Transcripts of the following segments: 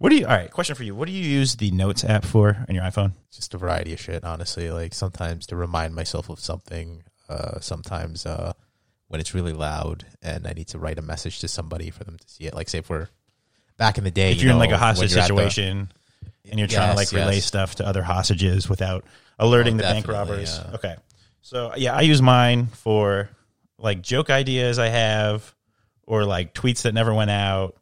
What do you? All right, question for you. What do you use the Notes app for on your iPhone? Just a variety of shit, honestly. Like sometimes to remind myself of something. Uh, sometimes uh, when it's really loud and I need to write a message to somebody for them to see it. Like say if we're back in the day, If you you're in like a hostage when the- situation and you're trying to like relay yes. stuff to other hostages without alerting Oh, the bank robbers. yeah. Okay. So yeah, I use mine for like joke ideas I have, or like tweets that never went out,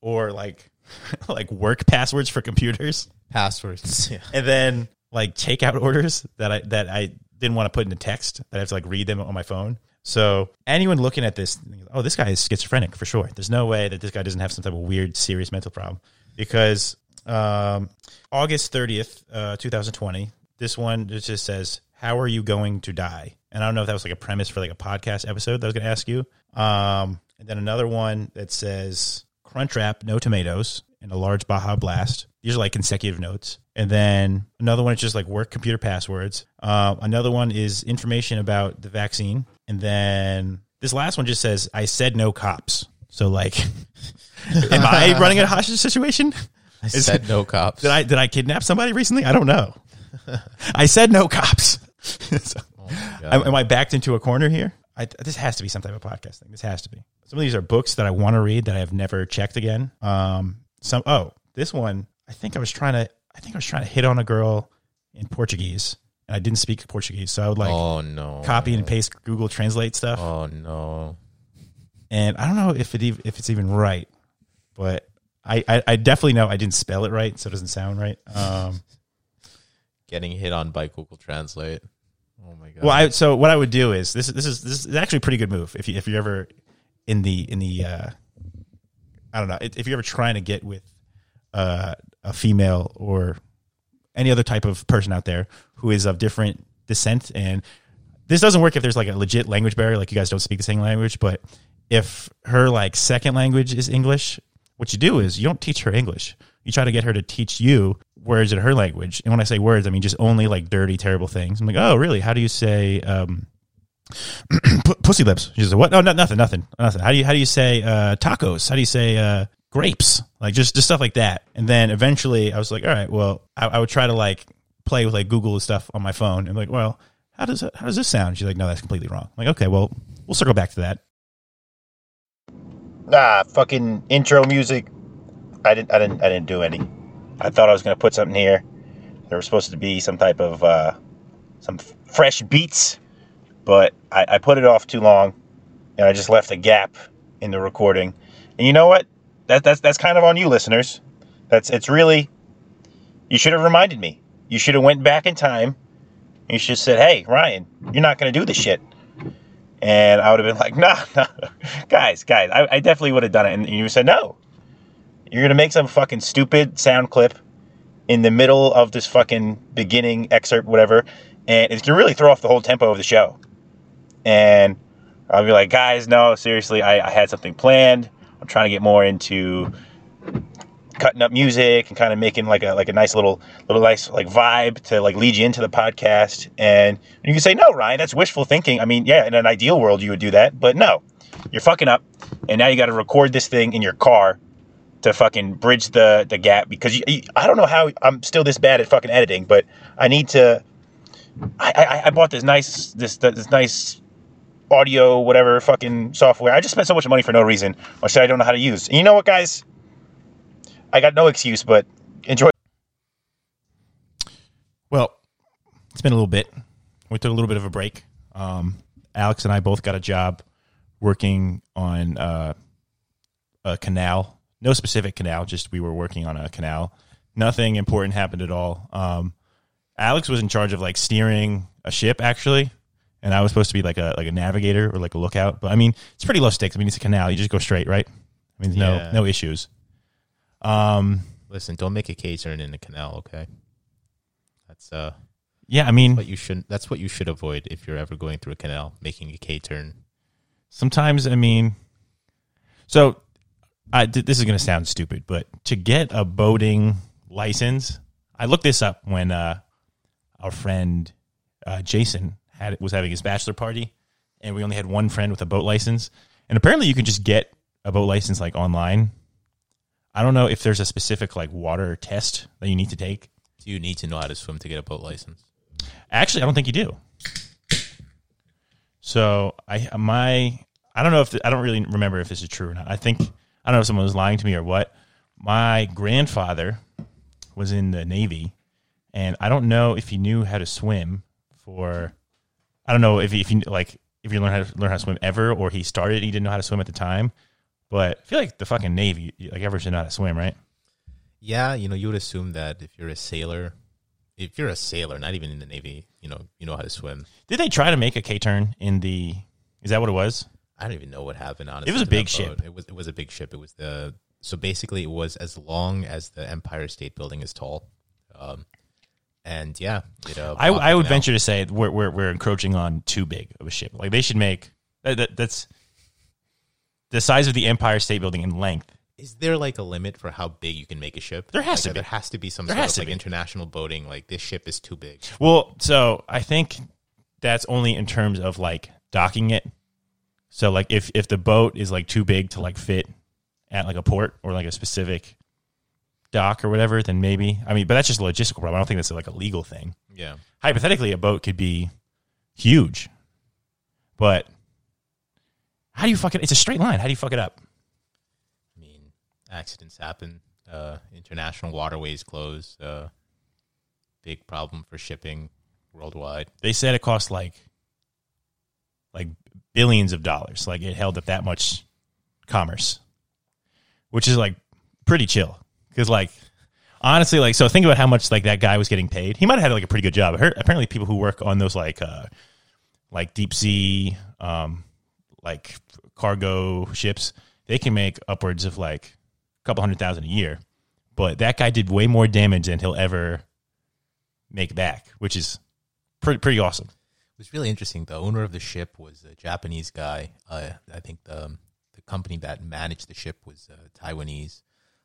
or like like work passwords for computers, passwords. Yeah. and then like takeout orders that I that I didn't want to put into text that I have to like read them on my phone. So anyone looking at this, oh, this guy is schizophrenic for sure. There's no way that this guy doesn't have some type of weird, serious mental problem. Because um, August 30th, uh, 2020, this one it just says, "How are you going to die?" And I don't know if that was like a premise for like a podcast episode that I was going to ask you. Um, and then another one that says, "Crunchwrap, no tomatoes," and a large Baja Blast. These are like consecutive notes. And then another one is just like work computer passwords. Uh, another one is information about the vaccine. And then this last one just says, I said no cops. So like, am I running a hostage situation? I Is- said no cops. Did I did I kidnap somebody recently? I don't know. I said no cops. So, Oh am, am I backed into a corner here? I, this has to be some type of podcast thing. This has to be. Some of these are books that I want to read that I have never checked again. Um, some oh, this one I think I was trying to I think I was trying to hit on a girl in Portuguese and I didn't speak Portuguese, so I would like oh no. copy and paste Google Translate stuff. Oh no. And I don't know if it ev- if it's even right, but I, I, I definitely know I didn't spell it right, so it doesn't sound right. Um, Getting hit on by Google Translate. Oh my god. Well, I, so what I would do is this. This is this is actually a pretty good move if you if you're ever in the in the uh, I don't know if you're ever trying to get with uh, a female or any other type of person out there who is of different descent and this doesn't work if there's like a legit language barrier like you guys don't speak the same language but if her like second language is english what you do is you don't teach her english you try to get her to teach you words in her language. And when i say words i mean just only like dirty terrible things. I'm like oh really? How do you say um pussy lips? She said what? No, no nothing nothing nothing. How do you how do you say uh tacos? How do you say uh grapes? Like just just stuff like that. And then eventually i was like all right well i, I would try to like play with like google and stuff on my phone. And like well how does how does this sound? She's like no that's completely wrong. I'm like okay well we'll circle back to that. Ah, fucking intro music. I didn't. I didn't. I didn't do any. I thought I was gonna put something here. There was supposed to be some type of uh, some fresh beats, but I, I put it off too long, and I just left a gap in the recording. And you know what? That that's that's kind of on you, listeners. That's it's really. You should have reminded me. You should have went back in time. You should have said, "Hey, Ryan, you're not gonna do this shit." And I would have been like, nah, nah, guys, guys, I, I definitely would have done it. And you said, no, you're to make some fucking stupid sound clip in the middle of this fucking beginning excerpt, whatever. And it's to really throw off the whole tempo of the show. And I'll be like, guys, no, seriously, I, I had something planned. I'm trying to get more into cutting up music and kind of making like a like a nice little little nice like vibe to like lead you into the podcast and you can say no ryan that's wishful thinking i mean yeah in an ideal world you would do that but no you're fucking up and now you got to record this thing in your car to fucking bridge the the gap because you, you- i don't know how i'm still this bad at fucking editing but i need to i i, I bought this nice this this nice audio whatever fucking software i just spent so much money for no reason which i don't know how to use and you know what guys I got no excuse, but enjoy. Well, it's been a little bit. We took a little bit of a break. Um, Alex and I both got a job working on uh, a canal. No specific canal, just we were working on a canal. Nothing important happened at all. Um, Alex was in charge of like steering a ship actually, and I was supposed to be like a like a navigator or like a lookout. But I mean, it's pretty low stakes. I mean, it's a canal. You just go straight, right? I mean, no Yeah. no issues. Um, Listen, don't make a K turn in the canal, okay? That's uh yeah, I mean, what you should that's what you should avoid if you're ever going through a canal, making a K turn. sometimes i mean so I, th- this is going to sound stupid but to get a boating license i looked this up when uh, our friend uh, jason had was having his bachelor party and we only had one friend with a boat license and apparently you can just get a boat license like online I don't know if there's a specific like water test that you need to take. Do you need to know how to swim to get a boat license? Actually, I don't think you do. So I my I don't know if the, I don't really remember if this is true or not. I think I don't know if someone was lying to me or what. My grandfather was in the Navy, and I don't know if he knew how to swim for. I don't know if if you like if you learn how to learn how to swim ever, or he started he didn't know how to swim at the time. But I feel like the fucking Navy, like everyone should know how to swim, right? Yeah, you know, you would assume that if you're a sailor, if you're a sailor, not even in the Navy, you know, you know how to swim. Did they try to make a K turn in the? Is that what it was? I don't even know what happened. Honestly, it was a big ship. It was it was a big ship. It was the so basically it was as long as the Empire State Building is tall, um, and yeah, it, uh, I, I would canal. venture to say we're, we're we're encroaching on too big of a ship. Like they should make that, that, that's the size of the Empire State Building in length. Is there like a limit for how big you can make a ship? There has Like, to be. There has to be some There sort of like be. international boating. Like this ship is too big. Well, so I think that's only in terms of like docking it. So like if if the boat is like too big to like fit at like a port or like a specific dock or whatever, then maybe. I mean, but that's just a logistical problem. I don't think that's like a legal thing. Yeah. hypothetically a boat could be huge but how do you fuck it it's a straight line how do you fuck it up I mean, accidents happen. Uh, international waterways close. Uh, big problem for shipping worldwide. they said it cost like like billions of dollars. Like it held up that much commerce which is like pretty chill. Because like honestly like so think about how much like that guy was getting paid. He might have had like a pretty good job. I heard apparently people who work on those like uh like deep sea um like cargo ships they can make upwards of like a couple hundred thousand a year. But that guy did way more damage than he'll ever make back which is pretty pretty awesome was really interesting. The owner of the ship was a Japanese guy. Uh, I think the the company that managed the ship was uh, Taiwanese.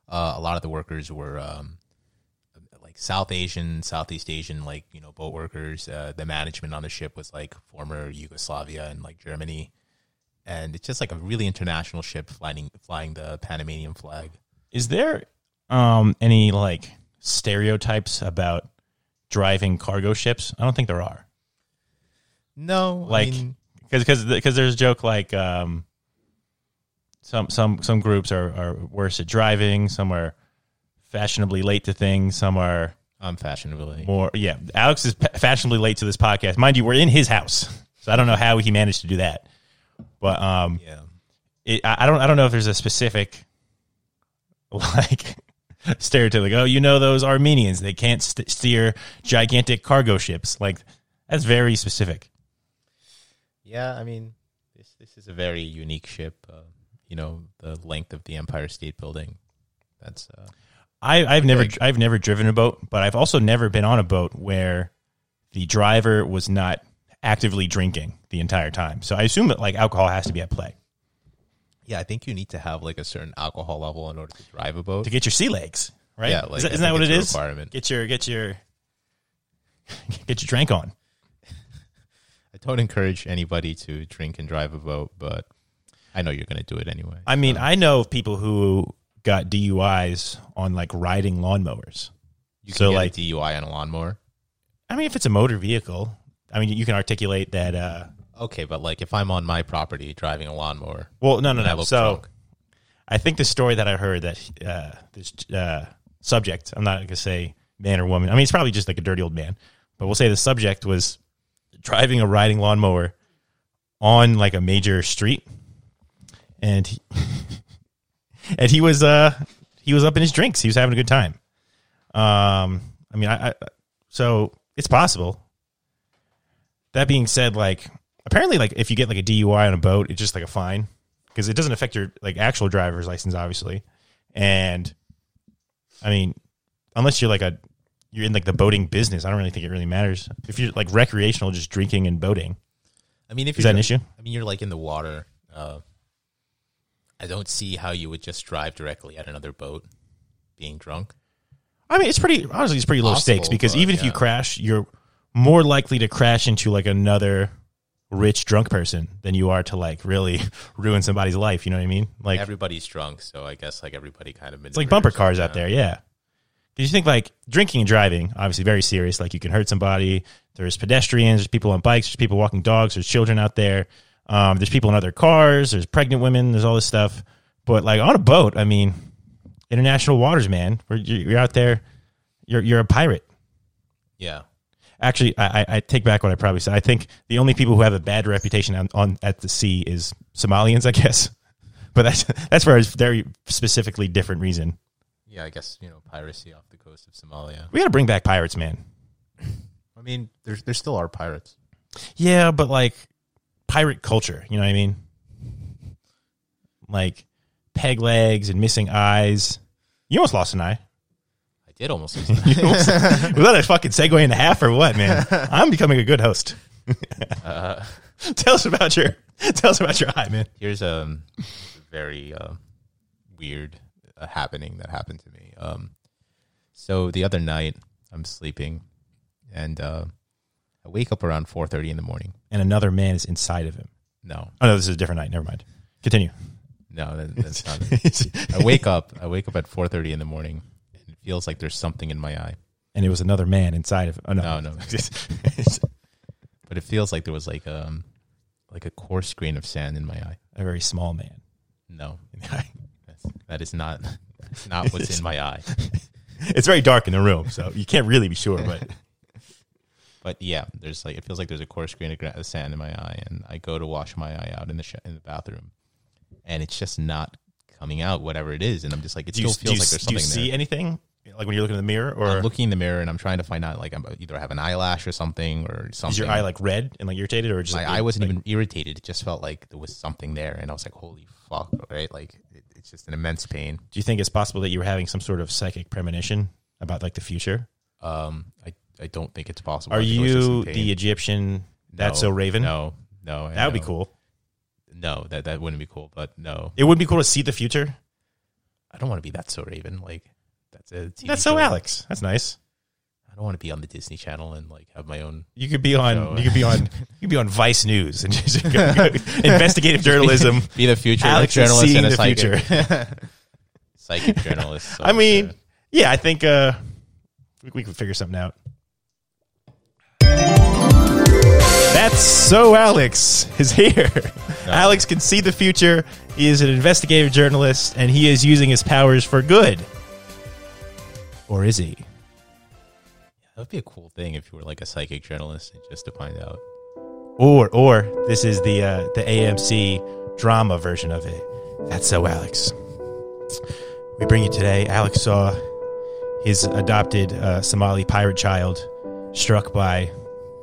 Uh, a lot of the workers were um, like South Asian, Southeast Asian, like you know, boat workers. Uh, the management on the ship was like former Yugoslavia and like Germany, and it's just like a really international ship flying flying the Panamanian flag. Is there um any like stereotypes about driving cargo ships? I don't think there are. No, Like I mean, because because because there's a joke like um some some some groups are are worse at driving, some are fashionably late to things, some are I'm fashionably. more yeah. Alex is fashionably late to this podcast. Mind you, we're in his house. So I don't know how he managed to do that. But um Yeah. it, I I don't I don't know if there's a specific like stereotype like oh you know those Armenians they can't st- steer gigantic cargo ships like that's very specific. Yeah, I mean, this this is a very unique ship. Uh, you know, the length of the Empire State Building. That's uh, I I've never Big. I've never driven a boat, but I've also never been on a boat where the driver was not actively drinking the entire time. So I assume that like alcohol has to be at play yeah. I think you need to have like a certain alcohol level in order to drive a boat. to get your sea legs, right? Yeah, like, Is that- I isn't that what it is? requirement. Get your get your get your drink on. I don't encourage anybody to drink and drive a boat, but I know you're going to do it anyway. I mean, I know of people who got DUIs on like riding lawnmowers. you can so, get like- DUI on a lawnmower. I mean, if it's a motor vehicle, I mean, you can articulate that. Uh, Okay, but like if I'm on my property driving a lawnmower, well, no, no, and I no. So drunk, I think the story that I heard that uh, this uh, subject, I'm not going to say man or woman. I mean, it's probably just like a dirty old man, but we'll say the subject was driving a riding lawnmower on like a major street, and he, and he was uh he was up in his drinks. He was having a good time. Um, I mean, I, I so it's possible. That being said, like apparently, like if you get like a DUI on a boat, it's just like a fine because it doesn't affect your like actual driver's license, obviously. And I mean, unless you're like a you're in like the boating business, I don't really think it really matters. If you're like recreational, just drinking and boating, I mean, if is you're that an issue? I mean, you're like in the water. Uh, I don't see how you would just drive directly at another boat, being drunk. I mean, it's pretty honestly, it's pretty low Possible, stakes because but, even if you crash, you're more likely to crash into like another rich drunk person than you are to like really ruin somebody's life. You know what I mean? Like Everybody's drunk, so I guess like everybody kind of. it's like bumper cars out there. Yeah. Because you think like drinking and driving, obviously very serious. Like you can hurt somebody. There's pedestrians. There's people on bikes. There's people walking dogs. There's children out there. Um, there's people in other cars. There's pregnant women. There's all this stuff. But like on a boat, I mean, international waters, man. Where you're you're out there, you're you're a pirate. Yeah, Actually, I, I- I take back what I probably said. I think the only people who have a bad reputation on, on at the sea is Somalians, I guess. But that's that's for a very specifically different reason. Yeah. I guess you know piracy off the coast of Somalia. We got to bring back pirates, man. I mean, there's there still are pirates. Yeah, but like pirate culture, you know what I mean? Like peg legs and missing eyes. You almost lost an eye. I did almost. lose that. You almost, was that a fucking segue and a half or what, man? I'm becoming a good host. uh, tell us about your tell us about your eye, man. here's um, a very uh, weird uh, happening that happened to me. Um, so the other night, I'm sleeping, and uh, I wake up around 4:30 in the morning. And another man is inside of him. No, Oh no, this is a different night. Never mind. Continue. no, that, that's not. It. I wake up. I wake up at 4:30 in the morning, and it feels like there's something in my eye. and it was another man inside of. Oh no, No, no. But it feels like there was like um, like a coarse grain of sand in my eye. a very small man. No, that is not. Not what's in my eye. it's very dark in the room, so you can't really be sure. But But yeah, there's like it feels like there's a coarse grain of sand in my eye, and I go to wash my eye out in the sh- in the bathroom, and it's just not coming out, whatever it is, and I'm just like it do still you, feels like there's something. do you see there. anything? Like when you're looking in the mirror, or I'm looking in the mirror and I'm trying to find out like I'm either I have an eyelash or something or something. is your eye like red and like irritated, or just my like, eye wasn't like- even irritated. It just felt like there was something there, and I was like, "Holy fuck!" Right? Like it's just an immense pain. Do you think it's possible that you were having some sort of psychic premonition about like the future? Um, I I don't think it's possible. Are I think it was just you the Egyptian? That's No, so Raven. No, no, that would be cool. No, that that wouldn't be cool. But no, It would be cool to see the future. I don't want to be that so Raven. Like that's a That's so. Alex. That's nice. I don't want to be on the Disney Channel and like have my own You could be on. You could be on. You could be on Vice News and just go, go, investigative journalism. be the future Alex like, is journalist and a the psychic, future. psychic journalist. So, I mean, uh, yeah, I think uh, we, we could figure something out. That's so Alex is here. Alex can see the future. He is an investigative journalist, and he is using his powers for good. Or is he? That would be a cool thing if you were like a psychic journalist and just to find out. Or or this is the uh, the AMC drama version of it. That's so Alex. We bring you today. Alex saw his adopted uh, Somali pirate child struck by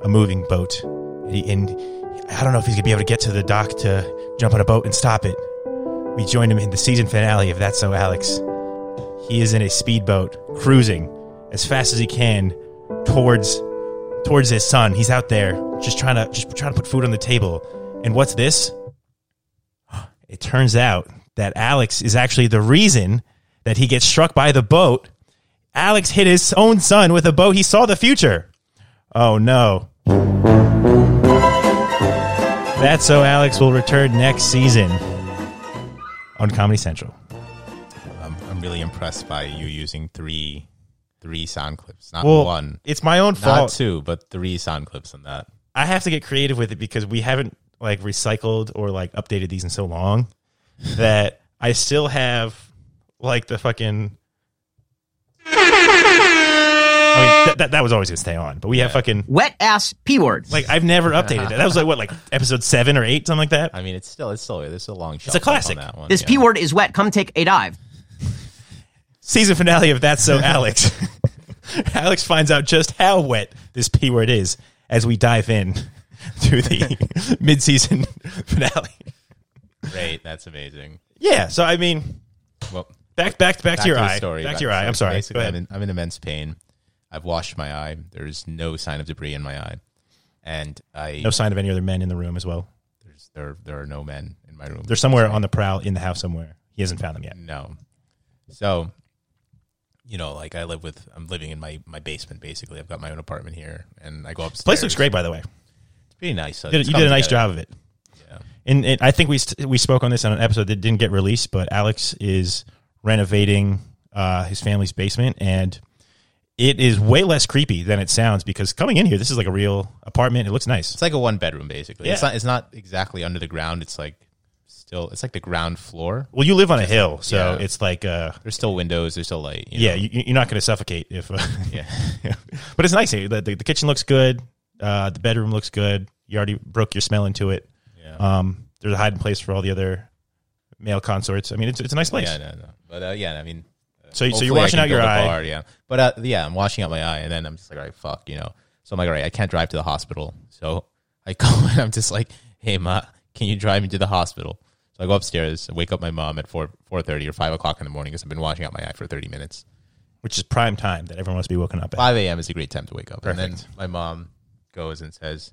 a moving boat, and, I don't know if he's gonna be able to get to the dock to jump on a boat and stop it. We joined him in the season finale of That's So Alex. He is in a speedboat cruising as fast as he can towards towards his son. He's out there just trying to just trying to put food on the table. And what's this? It turns out that Alex is actually the reason that he gets struck by the boat. Alex hit his own son with a boat. He saw the future. Oh no. That's so Alex will return next season on Comedy Central. I'm, I'm really impressed by you using three three sound clips, not Well, one, it's my own fault. not two, but three sound clips on that. I have to get creative with it because we haven't like recycled or like updated these in so long that I still have like the fucking. I mean, that, that, that was always gonna stay on, but we have fucking Wet ass P words. like I've never updated that. That was like what, like episode seven or eight, something like that. I mean, it's still it's still there's a long. Shot. It's a classic. On that one. this yeah. P word is wet. Come take a dive. Season finale of That's So Alex. Alex finds out just how wet this p word is as we dive in to the mid-season finale. Great, that's amazing. Yeah, so I mean, Well, back back back, to your the eye. story. Back to your eye. I'm sorry. Go Basically, I'm ahead. in, I'm in immense pain. I've washed my eye. There's no sign of debris in my eye, and I No sign of any other men in the room as well. there's there there are no men in my room. They're somewhere on the prowl in the house somewhere. He hasn't found them yet. No. So, you know, like I live with, I'm living in my, my basement basically. I've got my own apartment here and I go upstairs. Place looks great, by the way. It's pretty nice. So You did, you did a nice together. job of it. Yeah. And, and I think we st- we spoke on this on an episode that didn't get released, but Alex is renovating uh, his family's basement, and it is way less creepy than it sounds because coming in here, this is like a real apartment. It looks nice. It's like a one bedroom basically. It's Yeah. not. It's not exactly under the ground. It's like still. It's like the ground floor. Well, you live on a hill, so Yeah. it's like uh, There's still windows. There's still light. you yeah, know? you, you're not going to suffocate if. Uh, yeah. but it's nice. The, the, the kitchen looks good. Uh, the bedroom looks good. You already broke your smell into it. Yeah. Um, there's a hiding place for all the other male consorts. I mean, it's, it's a nice place. Yeah, no, no. But uh, yeah, I mean. So, so you're washing out your eye, bar, yeah. But yeah, I'm washing out my eye, and then I'm just like, all right, fuck, you know. So I'm like, all right, I can't drive to the hospital. So I go and I'm just like, hey, ma, can you drive me to the hospital? So I go upstairs, I wake up my mom at four four thirty or five o'clock in the morning because I've been washing out my eye for thirty minutes. which is prime time that everyone wants to be woken up at. Five a.m. is a great time to wake up. And Perfect. then my mom goes and says,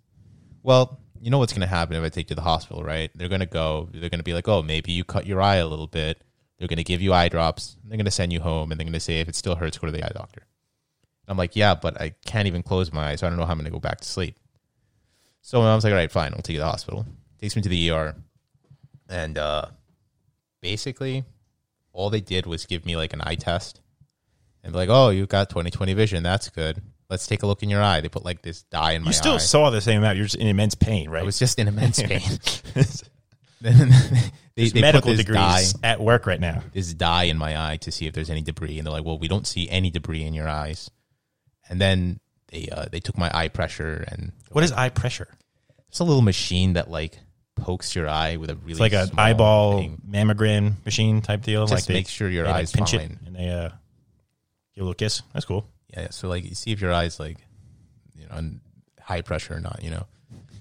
"Well, you know what's going to happen if I take you to the hospital, right? They're going to go. They're going to be like, oh, maybe you cut your eye a little bit. They're going to give you eye drops. They're going to send you home, and they're going to say if it still hurts, go to the eye doctor." I'm like, "Yeah, but I can't even close my eyes, so I don't know how I'm going to go back to sleep." So my mom's like, "All right, fine, I'll take you to the hospital." Takes me to the ER, and uh, basically, all they did was give me like an eye test and be like, "Oh, you've got 20/20 vision. That's good. Let's take a look in your eye." They put like this dye in my eye. you still eye. saw the same amount. You're just in immense pain, right? I was just in immense pain. then they, they medical put this degrees dye, at work right now. this dye in my eye to see if there's any debris, and they're like, "Well, we don't see any debris in your eyes." And then they uh, they took my eye pressure, and What is eye pressure? it's a little machine that like pokes your eye with a really It's like an eyeball thing. mammogram machine type deal. Just like they, make sure your they, like, eye's pinch fine. it and they uh, give a little kiss. That's cool. Yeah, so like you see if your eyes like you know on high pressure or not, you know.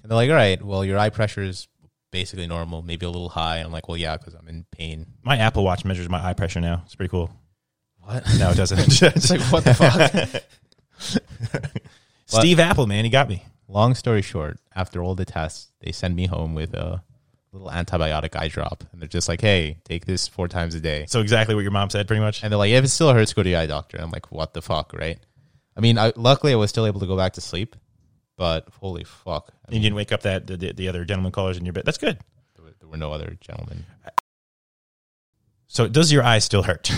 And they're like, "All right, well your eye pressure is basically normal, maybe a little high." And I'm like, "Well, yeah, because I'm in pain." My Apple Watch measures my eye pressure now. It's pretty cool. What? No, it doesn't. it's like what the fuck? Steve Apple, man, he got me. Long story short, after all the tests, they send me home with a little antibiotic eye drop, and they're just like, "Hey, take this four times a day." So exactly what your mom said, pretty much. And they're like, "If it still hurts, go to the eye doctor." And I'm like, "What the fuck?" Right? I mean, I, luckily I was still able to go back to sleep, but holy fuck, I And you didn't wake up that the, the, the other gentleman callers in your bed. That's good. there were, there were no other gentlemen. So does your eye still hurt?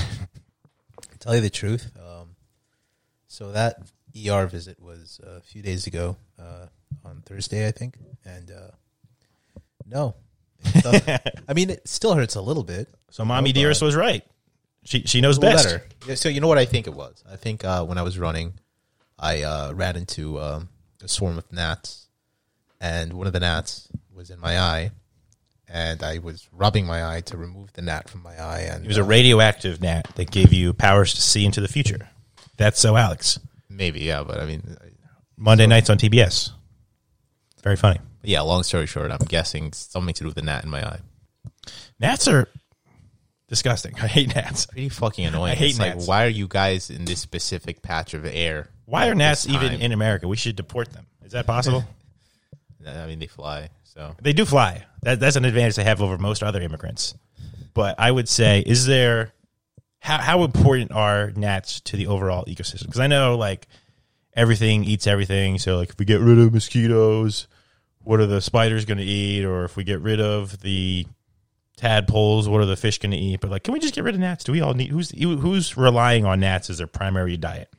Tell you the truth, um, so that ER visit was a few days ago uh, on Thursday, I think, and uh, no. I mean, it still hurts a little bit. So mommy No, dearest was right. She she knows best. better. Yeah, so you know what I think it was? I think uh, when I was running, I uh, ran into um, a swarm of gnats, and one of the gnats was in my eye, and I was rubbing my eye to remove the gnat from my eye, and It was a uh, radioactive gnat that gave you powers to see into the future. That's so Alex. Maybe yeah, but I mean, I- Monday nights on TBS. Very funny. yeah. Long story short, I'm guessing something to do with the gnat in my eye. Gnats are disgusting. I hate gnats. Pretty fucking annoying. I hate it's like, why are you guys in this specific patch of air? Why are at gnats even in America? We should deport them. Is that possible? I mean, they fly. So they do fly. That, that's an advantage they have over most other immigrants. But I would say, is there how how important are gnats to the overall ecosystem? Because I know like everything eats everything. So like if we get rid of mosquitoes, what are the spiders going to eat? Or if we get rid of the tadpoles, what are the fish going to eat? But like, can we just get rid of gnats? Do we all need who's who's relying on gnats as their primary diet?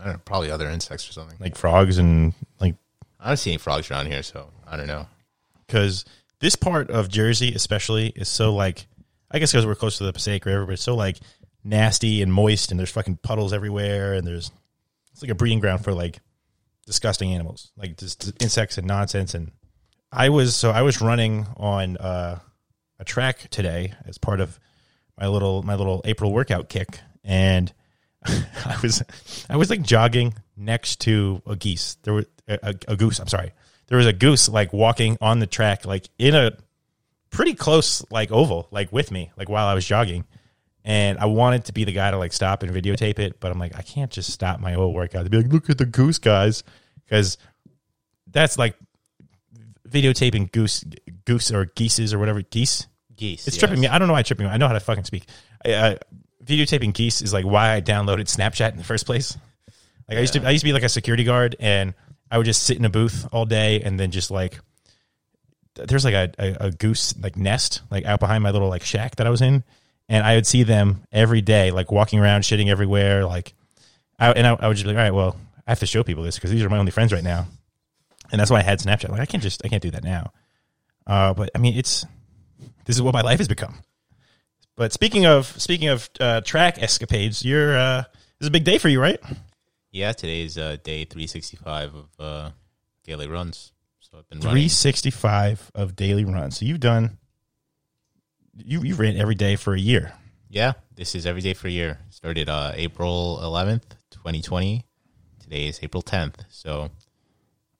I don't know, probably other insects or something. Like frogs and like I don't see any frogs around here, so I don't know. because this part of Jersey, especially, is so like, I guess because we're close to the Passaic River, but it's so like nasty and moist, and there's fucking puddles everywhere, and there's it's like a breeding ground for like disgusting animals, like just insects and nonsense. And I was so I was running on uh, a track today as part of my little my little April workout kick, and I was I was like jogging next to a geese. There was a, a, a goose. I'm sorry. There was a goose like walking on the track, like in a pretty close like oval, like with me, like while I was jogging. And I wanted to be the guy to like stop and videotape it, but I'm like, I can't just stop my whole workout to be like, look at the goose guys, because that's like videotaping goose, goose or geeses or whatever geese. Geese. It's tripping me. I don't know why it's tripping me. I know how to fucking speak. I, uh, videotaping geese is like why I downloaded Snapchat in the first place. Like I used to, I used to be like a security guard, and I would just sit in a booth all day and then just like there's like a, a, a goose like nest like out behind my little like shack that I was in, and I would see them every day like walking around, shitting everywhere. Like, I, and I, I would just be like, all right, well, I have to show people this because these are my only friends right now, and that's why I had Snapchat. Like, I can't just I can't do that now. Uh, but I mean, it's this is what my life has become. But speaking of speaking of uh, track escapades, you're uh, this is a big day for you, right? Yeah, today's uh, day 365 of uh, daily runs. So I've been running. 365 of daily runs. So you've done you you ran every day for a year. Yeah, this is every day for a year. Started uh, April 11th, 2020. Today is April 10th. So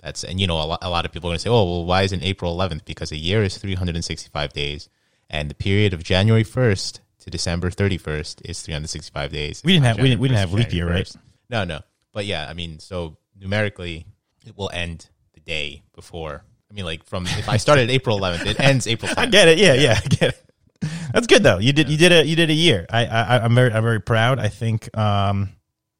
that's, and you know, a lot, a lot of people are going to say, oh, well, why isn't April 11th? Because a year is 365 days. And the period of January 1st to December 31st is 365 days. We didn't have- we didn't- we didn't have leap year, right? 1st. No, no. But yeah, I mean, so numerically, it will end the day before. I mean, like from if I started April 11th, it ends April 10th. I get it. Yeah, yeah, I get it. That's good though. You did you did a you did a year. I, I I'm very I'm very proud. I think um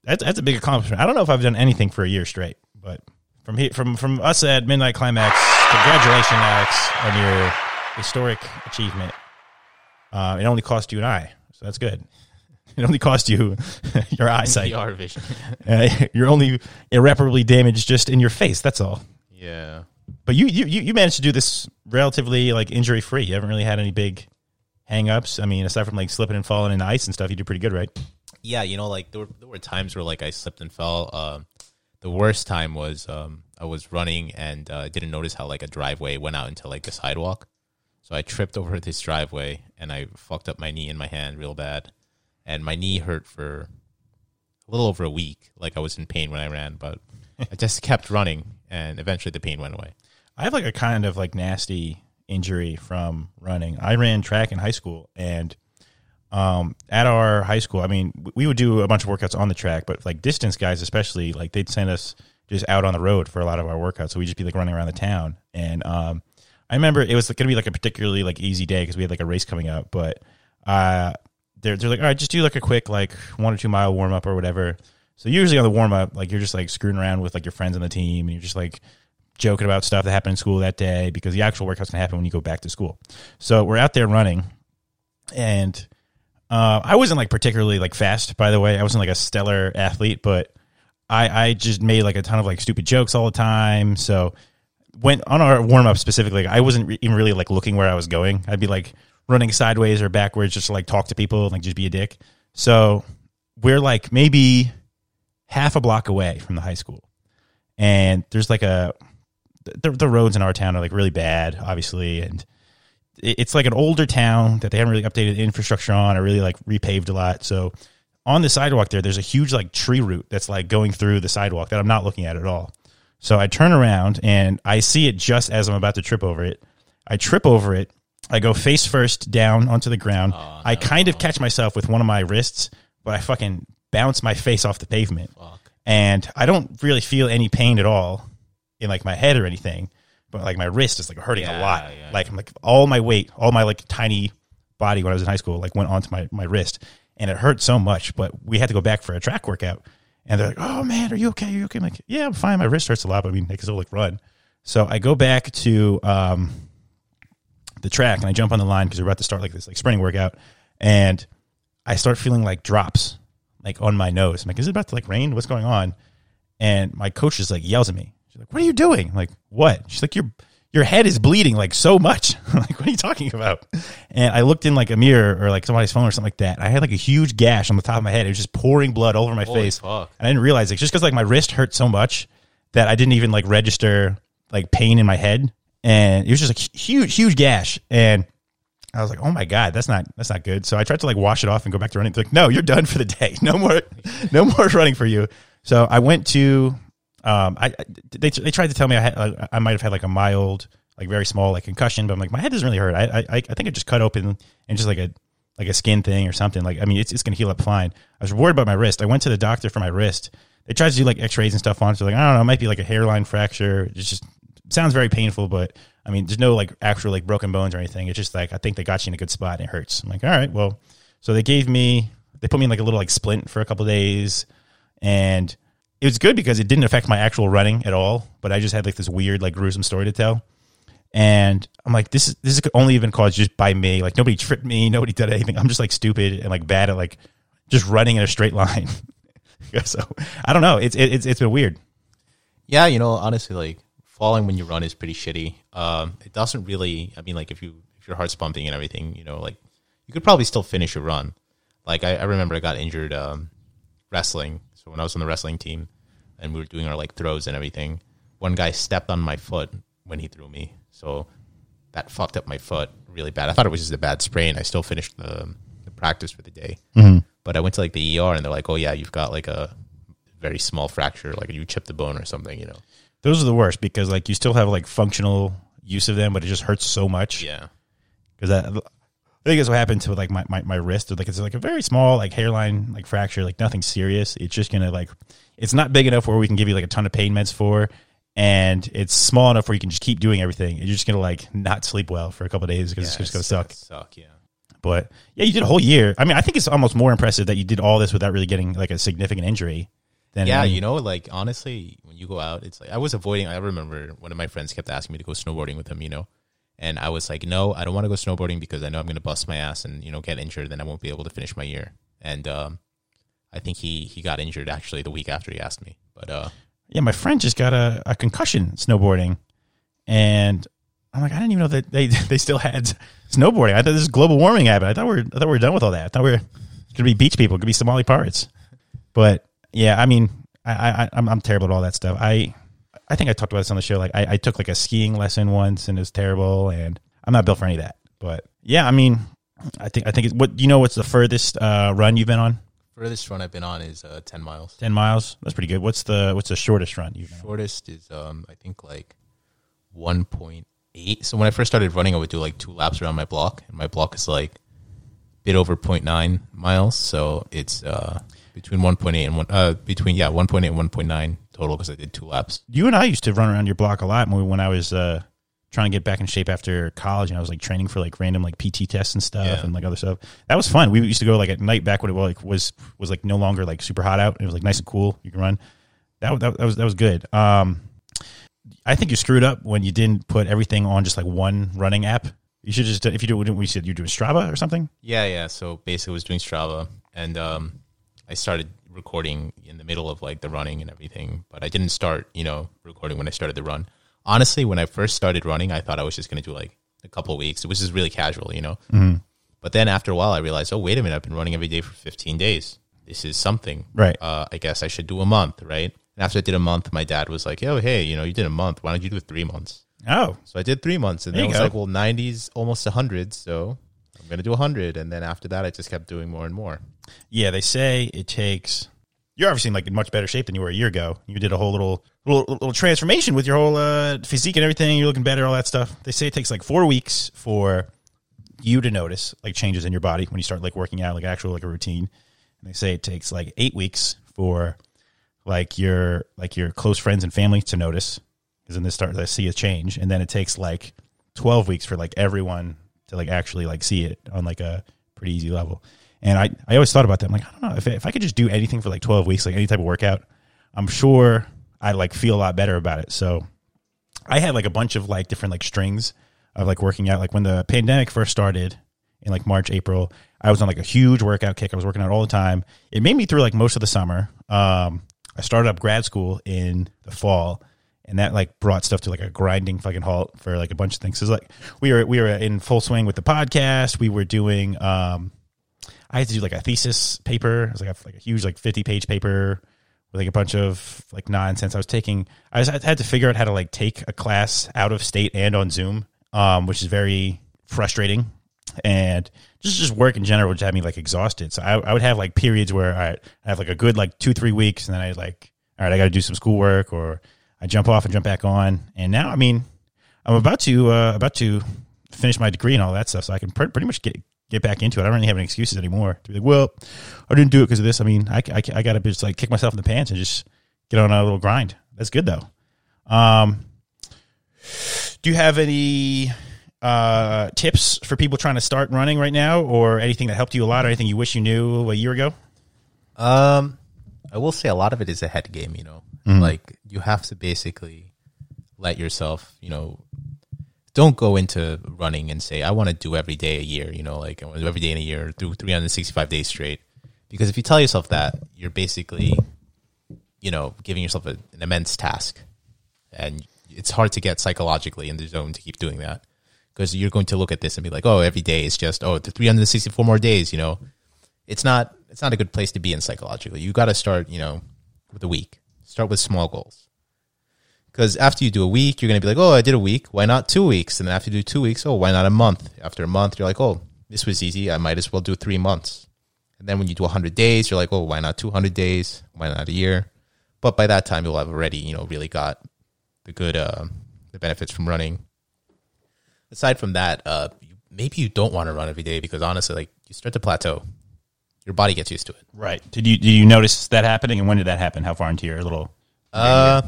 that's that's a big accomplishment. I don't know if I've done anything for a year straight, but from here from from us at Midnight Climax, congratulations, Alex, on your historic achievement. Uh, it only cost you an eye, so that's good. It only cost you your eyesight. VR vision. Uh, you're only irreparably damaged just in your face. That's all. yeah. But you you you you managed to do this relatively like injury free. You haven't really had any big hang ups. I mean, aside from like slipping and falling in the ice and stuff, you did pretty good, right? yeah, you know, like there were, there were times where like I slipped and fell. Um, the worst time was um, I was running and uh, didn't notice how like a driveway went out into like a sidewalk. So I tripped over this driveway and I fucked up my knee in my hand real bad, and my knee hurt for a little over a week. Like I was in pain when I ran, but I just kept running, and eventually the pain went away. I have like a kind of like nasty injury from running. I ran track in high school and um at our high school, I mean, we would do a bunch of workouts on the track, but like distance guys especially, like they'd send us just out on the road for a lot of our workouts. So we'd just be like running around the town and um I remember it was going to be like a particularly like easy day because we had like a race coming up, but uh they're they're like, all right, just do like a quick like one or two mile warm up or whatever. So usually on the warm up, like you're just like screwing around with like your friends on the team, and you're just like joking about stuff that happened in school that day because the actual workout's gonna happen when you go back to school. So we're out there running, and uh, I wasn't like particularly like fast. By the way, I wasn't like a stellar athlete, but I I just made like a ton of like stupid jokes all the time. So went on our warm up specifically, I wasn't re- even really like looking where I was going. I'd be like running sideways or backwards just to like talk to people and like just be a dick. So we're like maybe half a block away from the high school, and there's like a the, the roads in our town are like really bad, obviously, and it's like an older town that they haven't really updated the infrastructure on or really like repaved a lot. So on the sidewalk there, there's a huge like tree root that's like going through the sidewalk that I'm not looking at at all. So I turn around and I see it just as I'm about to trip over it. I trip over it. I go face first down onto the ground. I kind of catch myself with one of my wrists, but I fucking bounce my face off the pavement. And I don't really feel any pain at all in like my head or anything, but like my wrist is like hurting a lot. yeah. Like I'm like all my weight, all my like tiny body when I was in high school, like went onto my, my wrist and it hurt so much, but we had to go back for a track workout. And they're like, "Oh man, are you okay? Are you okay?" I'm like, "Yeah, I'm fine. My wrist hurts a lot, but I mean, I can still like run." So I go back to um, the track and I jump on the line because we're about to start like this like sprinting workout, and I start feeling like drops like on my nose. I'm like, "Is it about to like rain? What's going on?" And my coach just like yells at me. She's like, "What are you doing?" I'm like, "What?" She's like, "Your your head is bleeding like so much." I'm like, "What are you talking about?" And I looked in like a mirror or like somebody's phone or something like that. I had like a huge gash on the top of my head. It was just pouring blood all over my Holy face. fuck. And I didn't realize it just because like my wrist hurt so much that I didn't even like register like pain in my head, and it was just a huge, huge gash. And I was like, "Oh my god, that's not that's not good." So I tried to like wash it off and go back to running. They're like, "No, you're done for the day. No more, no more running for you." So I went to, um, I I- they they tried to tell me I had I might have had like a mild, like very small like concussion, but I'm like my head doesn't really hurt. I I I think it just cut open and just like a like a skin thing or something. Like I mean, it's it's gonna heal up fine. I was worried about my wrist. I went to the doctor for my wrist. They tried to do like X-rays and stuff on. So like I don't know, it might be like a hairline fracture. It just sounds very painful, but I mean, there's no like actual like broken bones or anything. It's just like I think they got you in a good spot and it hurts. I'm like, all right, well, so they gave me they put me in like a little like splint for a couple days, and it was good because it didn't affect my actual running at all. But I just had like this weird like gruesome story to tell. And I'm like, this is this is only even caused just by me. Like nobody tripped me, nobody did anything. I'm just like stupid and like bad at like just running in a straight line. so I don't know. It's it's it's been weird. Yeah, you know, honestly, like falling when you run is pretty shitty. Um, it doesn't really. I mean, like if you if your heart's pumping and everything, you know, like you could probably still finish a run. Like I, I remember I got injured um, wrestling. So when I was on the wrestling team and we were doing our like throws and everything, one guy stepped on my foot when he threw me. So that fucked up my foot really bad. I thought it was just a bad sprain. I still finished the, the practice for the day, but I went to like the ER and they're like, "Oh yeah, you've got like a very small fracture, like you chipped the bone or something." You know? Those are the worst because like you still have like functional use of them, but it just hurts so much. Yeah. because that I think that's what happened to like my, my, my wrist. Like it's like a very small like hairline like fracture, like nothing serious. It's just gonna like it's not big enough where we can give you like a ton of pain meds for, and it's small enough where you can just keep doing everything. You're just gonna like not sleep well for a couple of days because it's just gonna suck. Suck. Yeah. But yeah, you did a whole year. I mean, I think it's almost more impressive that you did all this without really getting like a significant injury. Than Yeah, um, you know, like honestly, when you go out, it's like I was avoiding. I remember one of my friends kept asking me to go snowboarding with him, you know, and I was like, no, I don't want to go snowboarding because I know I'm going to bust my ass and you know get injured, then I won't be able to finish my year. And um, I think he he got injured actually the week after he asked me, but uh, yeah, my friend just got a, a concussion snowboarding, and I'm like, I didn't even know that they they still had snowboarding. I thought this is global warming happened. I thought we are I thought we were done with all that. I thought we are gonna be beach people, could be Somali pirates. But yeah, I mean, I, I I'm I'm terrible at all that stuff. I I think I talked about this on the show. Like I, I took like a skiing lesson once, and it was terrible, and I'm not built for any of that. But yeah, I mean, I think I think it's, what you know? What's the furthest uh, run you've been on? furthest run I've been on is uh, ten miles. Ten miles. That's pretty good. What's the what's the shortest run you've been on? Shortest is um I think like one point eight. So when I first started running, I would do like two laps around my block, and my block is like a bit over 0.9 miles. So it's uh between one point eight and one uh between yeah one point eight and one point nine total because I did two laps. you and I used to run around your block a lot when, when I was uh, trying to get back in shape after college, and I was like training for like random like PT tests and stuff Yeah. and like other stuff. That was fun. We used to go like at night back when it was like was was like no longer like super hot out. It was like nice and cool. You can run. That that, that was that was good. Um, I think you screwed up when you didn't put everything on just like one running app. You should just if you do what you said you're doing Strava or something. Yeah, yeah. So basically, I was doing Strava, and um, I started recording in the middle of like the running and everything. But I didn't start, you know, recording when I started the run. Honestly, when I first started running, I thought I was just going to do like a couple of weeks. It was just really casual, you know. But then after a while, I realized, oh, wait a minute, I've been running every day for 15 days. This is something, Right. Uh, I guess I should do a month, right? And after I did a month, my dad was like, "Oh, hey, you know, you did a month. Why don't you do three months?" Oh, So I did three months, and There then I was go. like, "Well, 90's almost 100, so I'm gonna do 100." And then after that, I just kept doing more and more. Yeah, they say it takes. You're obviously in like in much better shape than you were a year ago. You did a whole little little, little transformation with your whole uh, physique and everything. You're looking better, all that stuff. They say it takes like four weeks for you to notice like changes in your body when you start like working out, like actual like a routine. And they say it takes like eight weeks for like your like your close friends and family to notice, because then they start to see a change, and then it takes like twelve weeks for like everyone to like actually like see it on like a pretty easy level. And I, I always thought about that. I'm like, I don't know if, if I could just do anything for like 12 weeks, like any type of workout, I'm sure I'd like feel a lot better about it. So I had like a bunch of like different like strings of like working out. Like when the pandemic first started in like March, April, I was on like a huge workout kick. I was working out all the time. It made me through like most of the summer. Um, I started up grad school in the fall and that like brought stuff to like a grinding fucking halt for like a bunch of things. Cause like we were, we were in full swing with the podcast. We were doing, um, I had to do like a thesis paper. It was like a, like a huge like 50 page paper with like a bunch of like nonsense. I was taking, I, was, I had to figure out how to like take a class out of state and on Zoom, um, which is very frustrating. And just just work in general just had me like exhausted. So I, I would have like periods where I, I have like a good like two three weeks, and then I like all right, I got to do some schoolwork, or I jump off and jump back on. And now, I mean, I'm about to uh, about to finish my degree and all that stuff, so I can pr- pretty much get get back into it. I don't really have any excuses anymore. To be like, well, I didn't do it because of this. I mean, I, I, I got to just like kick myself in the pants and just get on a little grind. That's good though. Um, do you have any uh, tips for people trying to start running right now, or anything that helped you a lot, or anything you wish you knew a year ago? Um, I will say a lot of it is a head game. You know, like you have to basically let yourself, you know, don't go into running and say I want to do every day a year. You know, like I want to do every day in a year through 365 days straight. Because if you tell yourself that, you're basically, you know, giving yourself a, an immense task, and it's hard to get psychologically in the zone to keep doing that. Because you're going to look at this and be like, oh, every day is just oh, the 364 more days. You know, it's not it's not a good place to be in psychologically. You got to start, you know, with a week. Start with small goals. Because after you do a week, you're going to be like, oh, I did a week. Why not two weeks? And then after you do two weeks, oh, why not a month? After a month, you're like, oh, this was easy. I might as well do three months. And then when you do 100 days, you're like, oh, why not 200 days? Why not a year? But by that time, you'll have already, you know, really got the good, uh, the benefits from running. Aside from that, uh, maybe you don't want to run every day because honestly, like you start to plateau. Your body gets used to it. Right. Did you did you notice that happening, and when did that happen? How far into your little? Uh,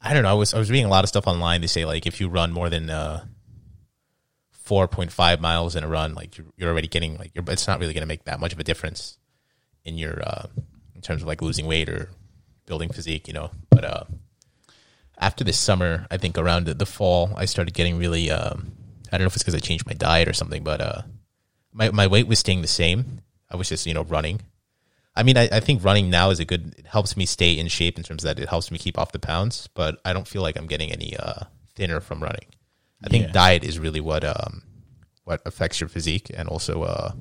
I don't know. I was I was reading a lot of stuff online. They say like if you run more than uh, four point five miles in a run, like you're, you're already getting like you're, it's not really going to make that much of a difference in your uh, in terms of like losing weight or building physique, you know. But uh, after this summer, I think around the, the fall, I started getting really. Um, I don't know if it's because I changed my diet or something, but uh, my my weight was staying the same. I was just you know running. I mean, I, I think running now is a good. It helps me stay in shape in terms of that it helps me keep off the pounds, but I don't feel like I'm getting any uh, thinner from running. I think Yeah. diet is really what um what affects your physique, and also uh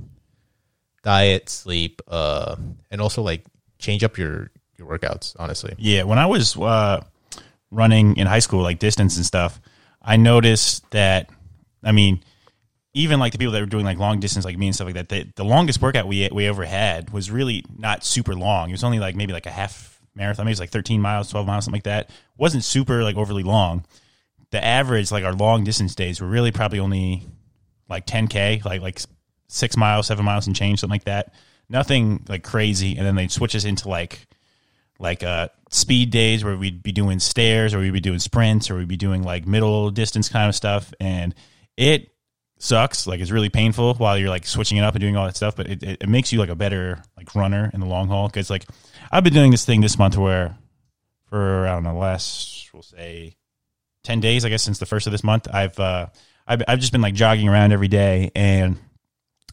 diet, sleep, uh, and also like change up your your workouts. Honestly, Yeah, when I was uh, running in high school, like distance and stuff, I noticed that. I mean, even like the people that were doing like long distance, like me and stuff like that, the, longest workout we we ever had was really not super long. It was only like maybe like a half marathon, maybe it was like thirteen miles, twelve miles, something like that. wasn't super like overly long. The average, like our long distance days, were really probably only like 10k, like like six miles, seven miles and change, something like that. Nothing like crazy, and then they'd switch us into like like uh speed days where we'd be doing stairs or we'd be doing sprints or we'd be doing like middle distance kind of stuff and it sucks like it's really painful while you're like switching it up and doing all that stuff but it, it, it makes you like a better like runner in the long haul because like i've been doing this thing this month where for i don't know last we'll say 10 days i guess since the first of this month i've uh i've, I've just been like jogging around every day and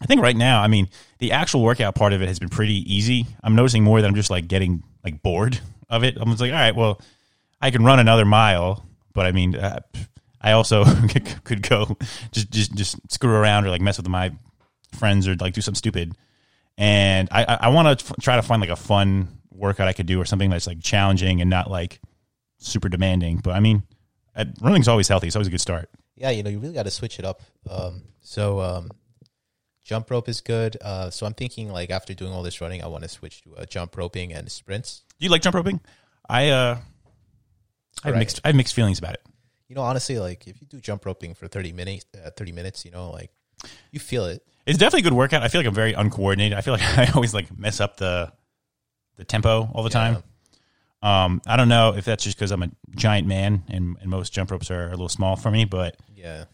I think right now, I mean, the actual workout part of it has been pretty easy. I'm noticing more that I'm just like getting like bored of it. I'm just like, all right, well, I can run another mile, but I mean, uh, I also could go just just just screw around or like mess with my friends or like do something stupid. And I I, I want to f- try to find like a fun workout I could do or something that's like challenging and not like super demanding. But I mean, uh, running's always healthy. It's always a good start. yeah, you know, you really got to switch it up. Um, so um, jump rope is good. Uh, so I'm thinking like after doing all this running, I want to switch to uh, jump roping and sprints. Do you like jump roping? I uh, I have Right. mixed I have mixed feelings about it. You know, honestly, like if you do jump roping for 30 minutes, uh, 30 minutes, you know, like you feel it. It's definitely a good workout. I feel like I'm very uncoordinated. I feel like I always like mess up the the tempo all the time. Um, I don't know if that's just because I'm a giant man and, and most jump ropes are a little small for me, but Yeah.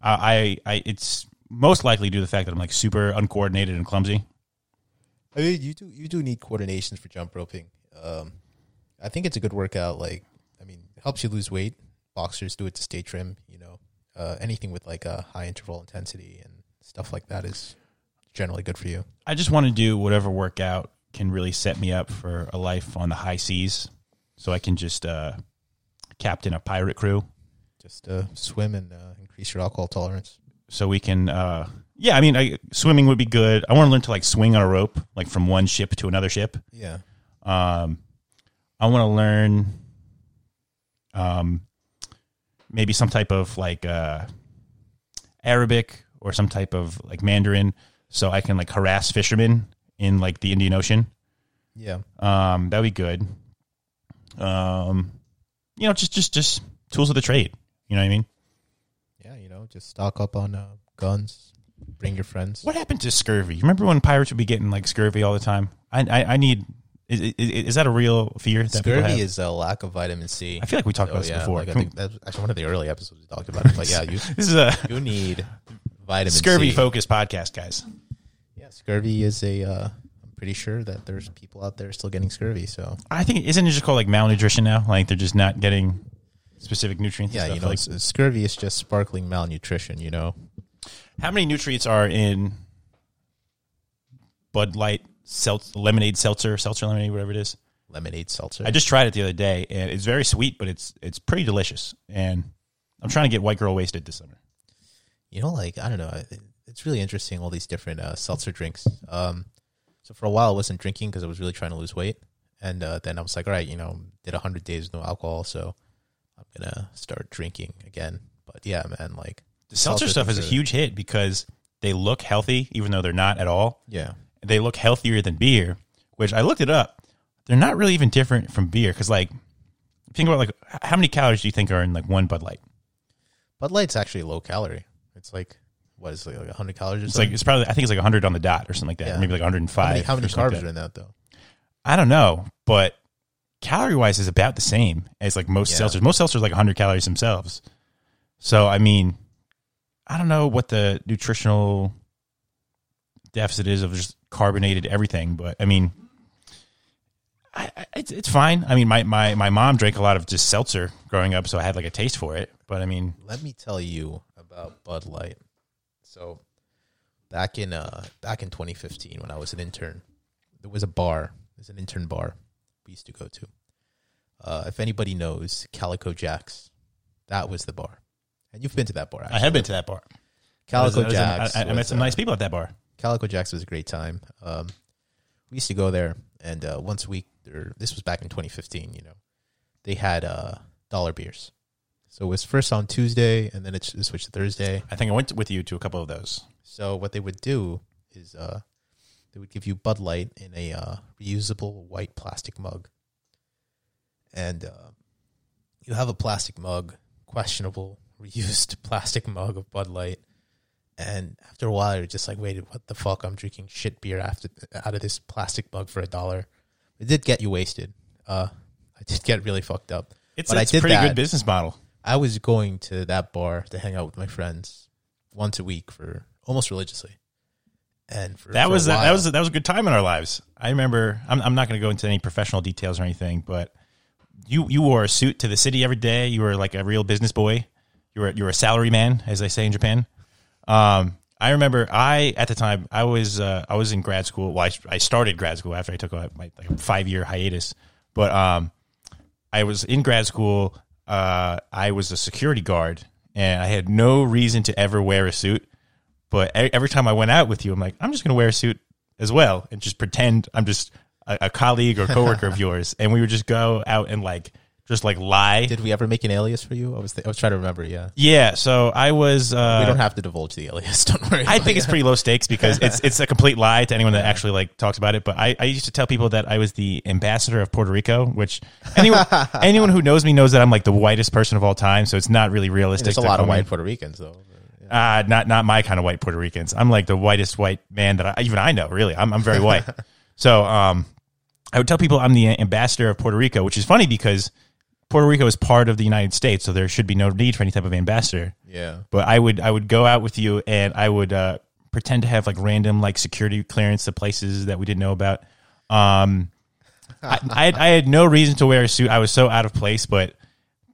I, I, I it's most likely due to the fact that I'm like super uncoordinated and clumsy. I mean, you do you do need coordinations for jump roping. Um, I think it's a good workout. Like, I mean, it helps you lose weight. Boxers do it to stay trim. You know, uh, anything with like a high interval intensity and stuff like that is generally good for you. I just want to do whatever workout can really set me up for a life on the high seas, so I can just uh, captain a pirate crew. Just uh, swim and uh, increase your alcohol tolerance. so we can uh yeah i mean I, swimming would be good i want to learn to like swing on a rope like from one ship to another ship Yeah. um i want to learn um maybe some type of like uh arabic or some type of like mandarin so i can like harass fishermen in like the indian ocean Yeah. um that'd be good um you know just just just tools of the trade you know what i mean Yeah. You know, just stock up on uh, guns. Bring your friends. What happened to scurvy? You remember when pirates would be getting like scurvy all the time? I I, I need. Is, is, is that a real fear? That Scurvy is a lack of vitamin C. I feel like we talked about this yeah, before. Like I think that's actually one of the early episodes we talked about it. But yeah, you This is a you need vitamin scurvy C. focused podcast, guys. Yeah, scurvy is a. Uh, I'm pretty sure that there's people out there still getting scurvy. So I think isn't it just called like malnutrition now? Like they're just not getting. specific nutrients. and Yeah, you know, like, scurvy is just sparkling malnutrition. You know, how many nutrients are in Bud Light, seltz, lemonade, seltzer, seltzer lemonade, whatever it is? lemonade seltzer. I just tried it the other day, and it's very sweet, but it's it's pretty delicious. And I'm trying to get white girl wasted this summer. you know, like I don't know, it's really interesting all these different uh, seltzer drinks. Um, so for a while I wasn't drinking because I was really trying to lose weight, and uh, then I was like, all right, you know, did hundred days no alcohol, so I'm gonna start drinking again. But yeah, man, like The seltzer stuff is a huge hit because they look healthy, even though they're not at all. Yeah, They look healthier than beer, which I looked it up. They're not really even different from beer because, like, think about like how many calories do you think are in like one Bud Light? Bud Light's actually low calorie. It's like what is it, like hundred calories or It's something? like it's probably I think it's like 100 on the dot or something like that, Yeah. or maybe like 105. how many, how many carbs like are in that though? I don't know, but calorie wise is about the same as like most Yeah. seltzers. Most seltzers are like 100 calories themselves. So I mean, I don't know what the nutritional deficit is of just carbonated everything, but I mean, I, I, it's it's fine. I mean, my, my my mom drank a lot of just seltzer growing up, so I had like a taste for it. But I mean, Let me tell you about Bud Light. So back in uh back in 2015 when I was an intern, there was a bar. There's an intern bar we used to go to. Uh, if anybody knows Calico Jacks, that was the bar. And you've been to that bar. Actually. I have been to that bar. Calico I, was- I was Jacks. I, I met some uh, nice people at that bar. Calico Jacks was a great time. Um, we used to go there, and uh, once a week, or this was back in 2015. You know, they had uh, dollar beers. So it was first on Tuesday, and then it switched to Thursday. I think I went with you to a couple of those. So what they would do is uh, they would give you Bud Light in a uh, reusable white plastic mug, and uh, you have a plastic mug, questionable reused plastic mug of Bud Light. And after a while, you're just like, wait, what the fuck? I'm drinking shit beer after out of this plastic mug for a dollar. It did get you wasted. Uh, I did get really fucked up. It's, But it's a pretty that. good business model. I was going to that bar to hang out with my friends once a week for almost religiously. And for, that for a was that while- was that was a good time in our lives. I remember. I'm, I'm not going to go into any professional details or anything, but you you wore a suit to the city every day. You were like a real business boy. You were you were a salary man, as they say in Japan. Um, I remember I at the time I was uh, I was in grad school. Well, I, I started grad school after I took a, my like five year hiatus, but um, I was in grad school. Uh, I was a security guard, and I had no reason to ever wear a suit. But every time I went out with you, I'm like, I'm just going to wear a suit as well and just pretend I'm just a, a colleague or coworker of yours, and we would just go out and like just like lie. Did we ever make an alias for you? I was th- I was trying to remember. Yeah, yeah, so I was. Uh, we don't have to divulge the alias. Don't worry. I think it. it's pretty low stakes because it's it's a complete lie to anyone that actually like talks about it. But I, I used to tell people that I was the ambassador of Puerto Rico, which anyone anyone who knows me knows that I'm like the whitest person of all time. So it's not really realistic. There's a lot of white Puerto Ricans though. Uh, not not my kind of white Puerto Ricans. I'm like the whitest white man that I, even I know. Really, I'm I'm very white. so um, I would tell people I'm the ambassador of Puerto Rico, which is funny because Puerto Rico is part of the United States, so there should be no need for any type of ambassador. Yeah. But I would I would go out with you and I would uh, pretend to have like random like security clearance to places that we didn't know about. Um, I, I, had, I had no reason to wear a suit. I was so out of place, but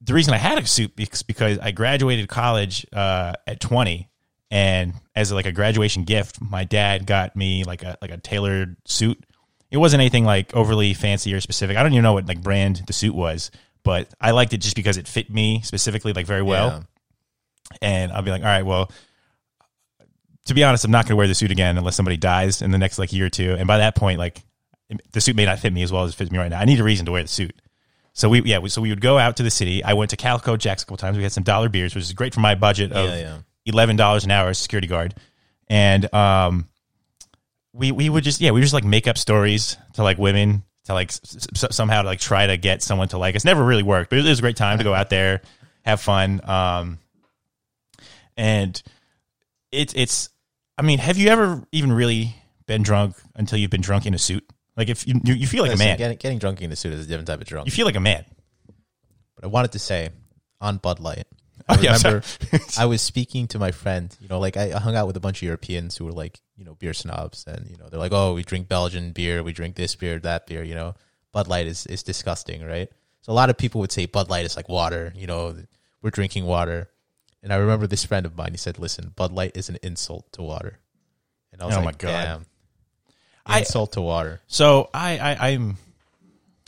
the reason I had a suit is because I graduated college uh, at 20, and as like a graduation gift, my dad got me like a like a tailored suit. It wasn't anything like overly fancy or specific. I don't even know what like brand the suit was, but I liked it just because it fit me specifically like very well Yeah. and I'll be like, all right, well, to be honest, I'm not going to wear the suit again unless somebody dies in the next like year or two. And by that point, like the suit may not fit me as well as it fits me right now. I need a reason to wear the suit. So we, yeah, we, so we would go out to the city. I went to Calico Jack's a couple times. We had some dollar beers, which is great for my budget of Yeah, yeah. eleven dollars an hour as security guard, and um, we we would just yeah we would just like make up stories to like women to like s- somehow to like try to get someone to like us. Never really worked, but it was a great time to go out there, have fun. Um, and it's it's I mean, have you ever even really been drunk until you've been drunk in a suit? Like if you you, you feel like Listen, a man, Getting, getting drunk in a suit is a different type of drunk. you feel like a man. But I wanted to say on Bud Light. Oh, I yeah, remember sorry. I was speaking to my friend, you know, like I hung out with a bunch of Europeans who were like, you know, beer snobs and you know, they're like, "Oh, we drink Belgian beer, we drink this beer, that beer, you know. Bud Light is is disgusting, right?" So a lot of people would say Bud Light is like water. You know, we're drinking water. And I remember this friend of mine. He said, "Listen, Bud Light is an insult to water." And I was like, Oh like, my God. "Damn, I- insult to water." So I, I I'm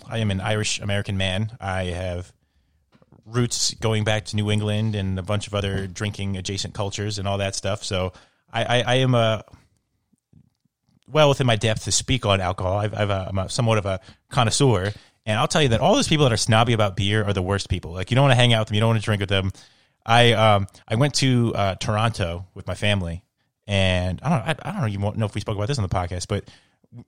I am an Irish American man. I have roots going back to New England and a bunch of other drinking adjacent cultures and all that stuff. So I, I, I am a well within my depth to speak on alcohol. I've, I've a, I'm a, somewhat of a connoisseur, and I'll tell you that all those people that are snobby about beer are the worst people. Like you don't want to hang out with them, you don't want to drink with them. I um I went to uh, Toronto with my family, and I don't I, I don't won't know if we spoke about this on the podcast, but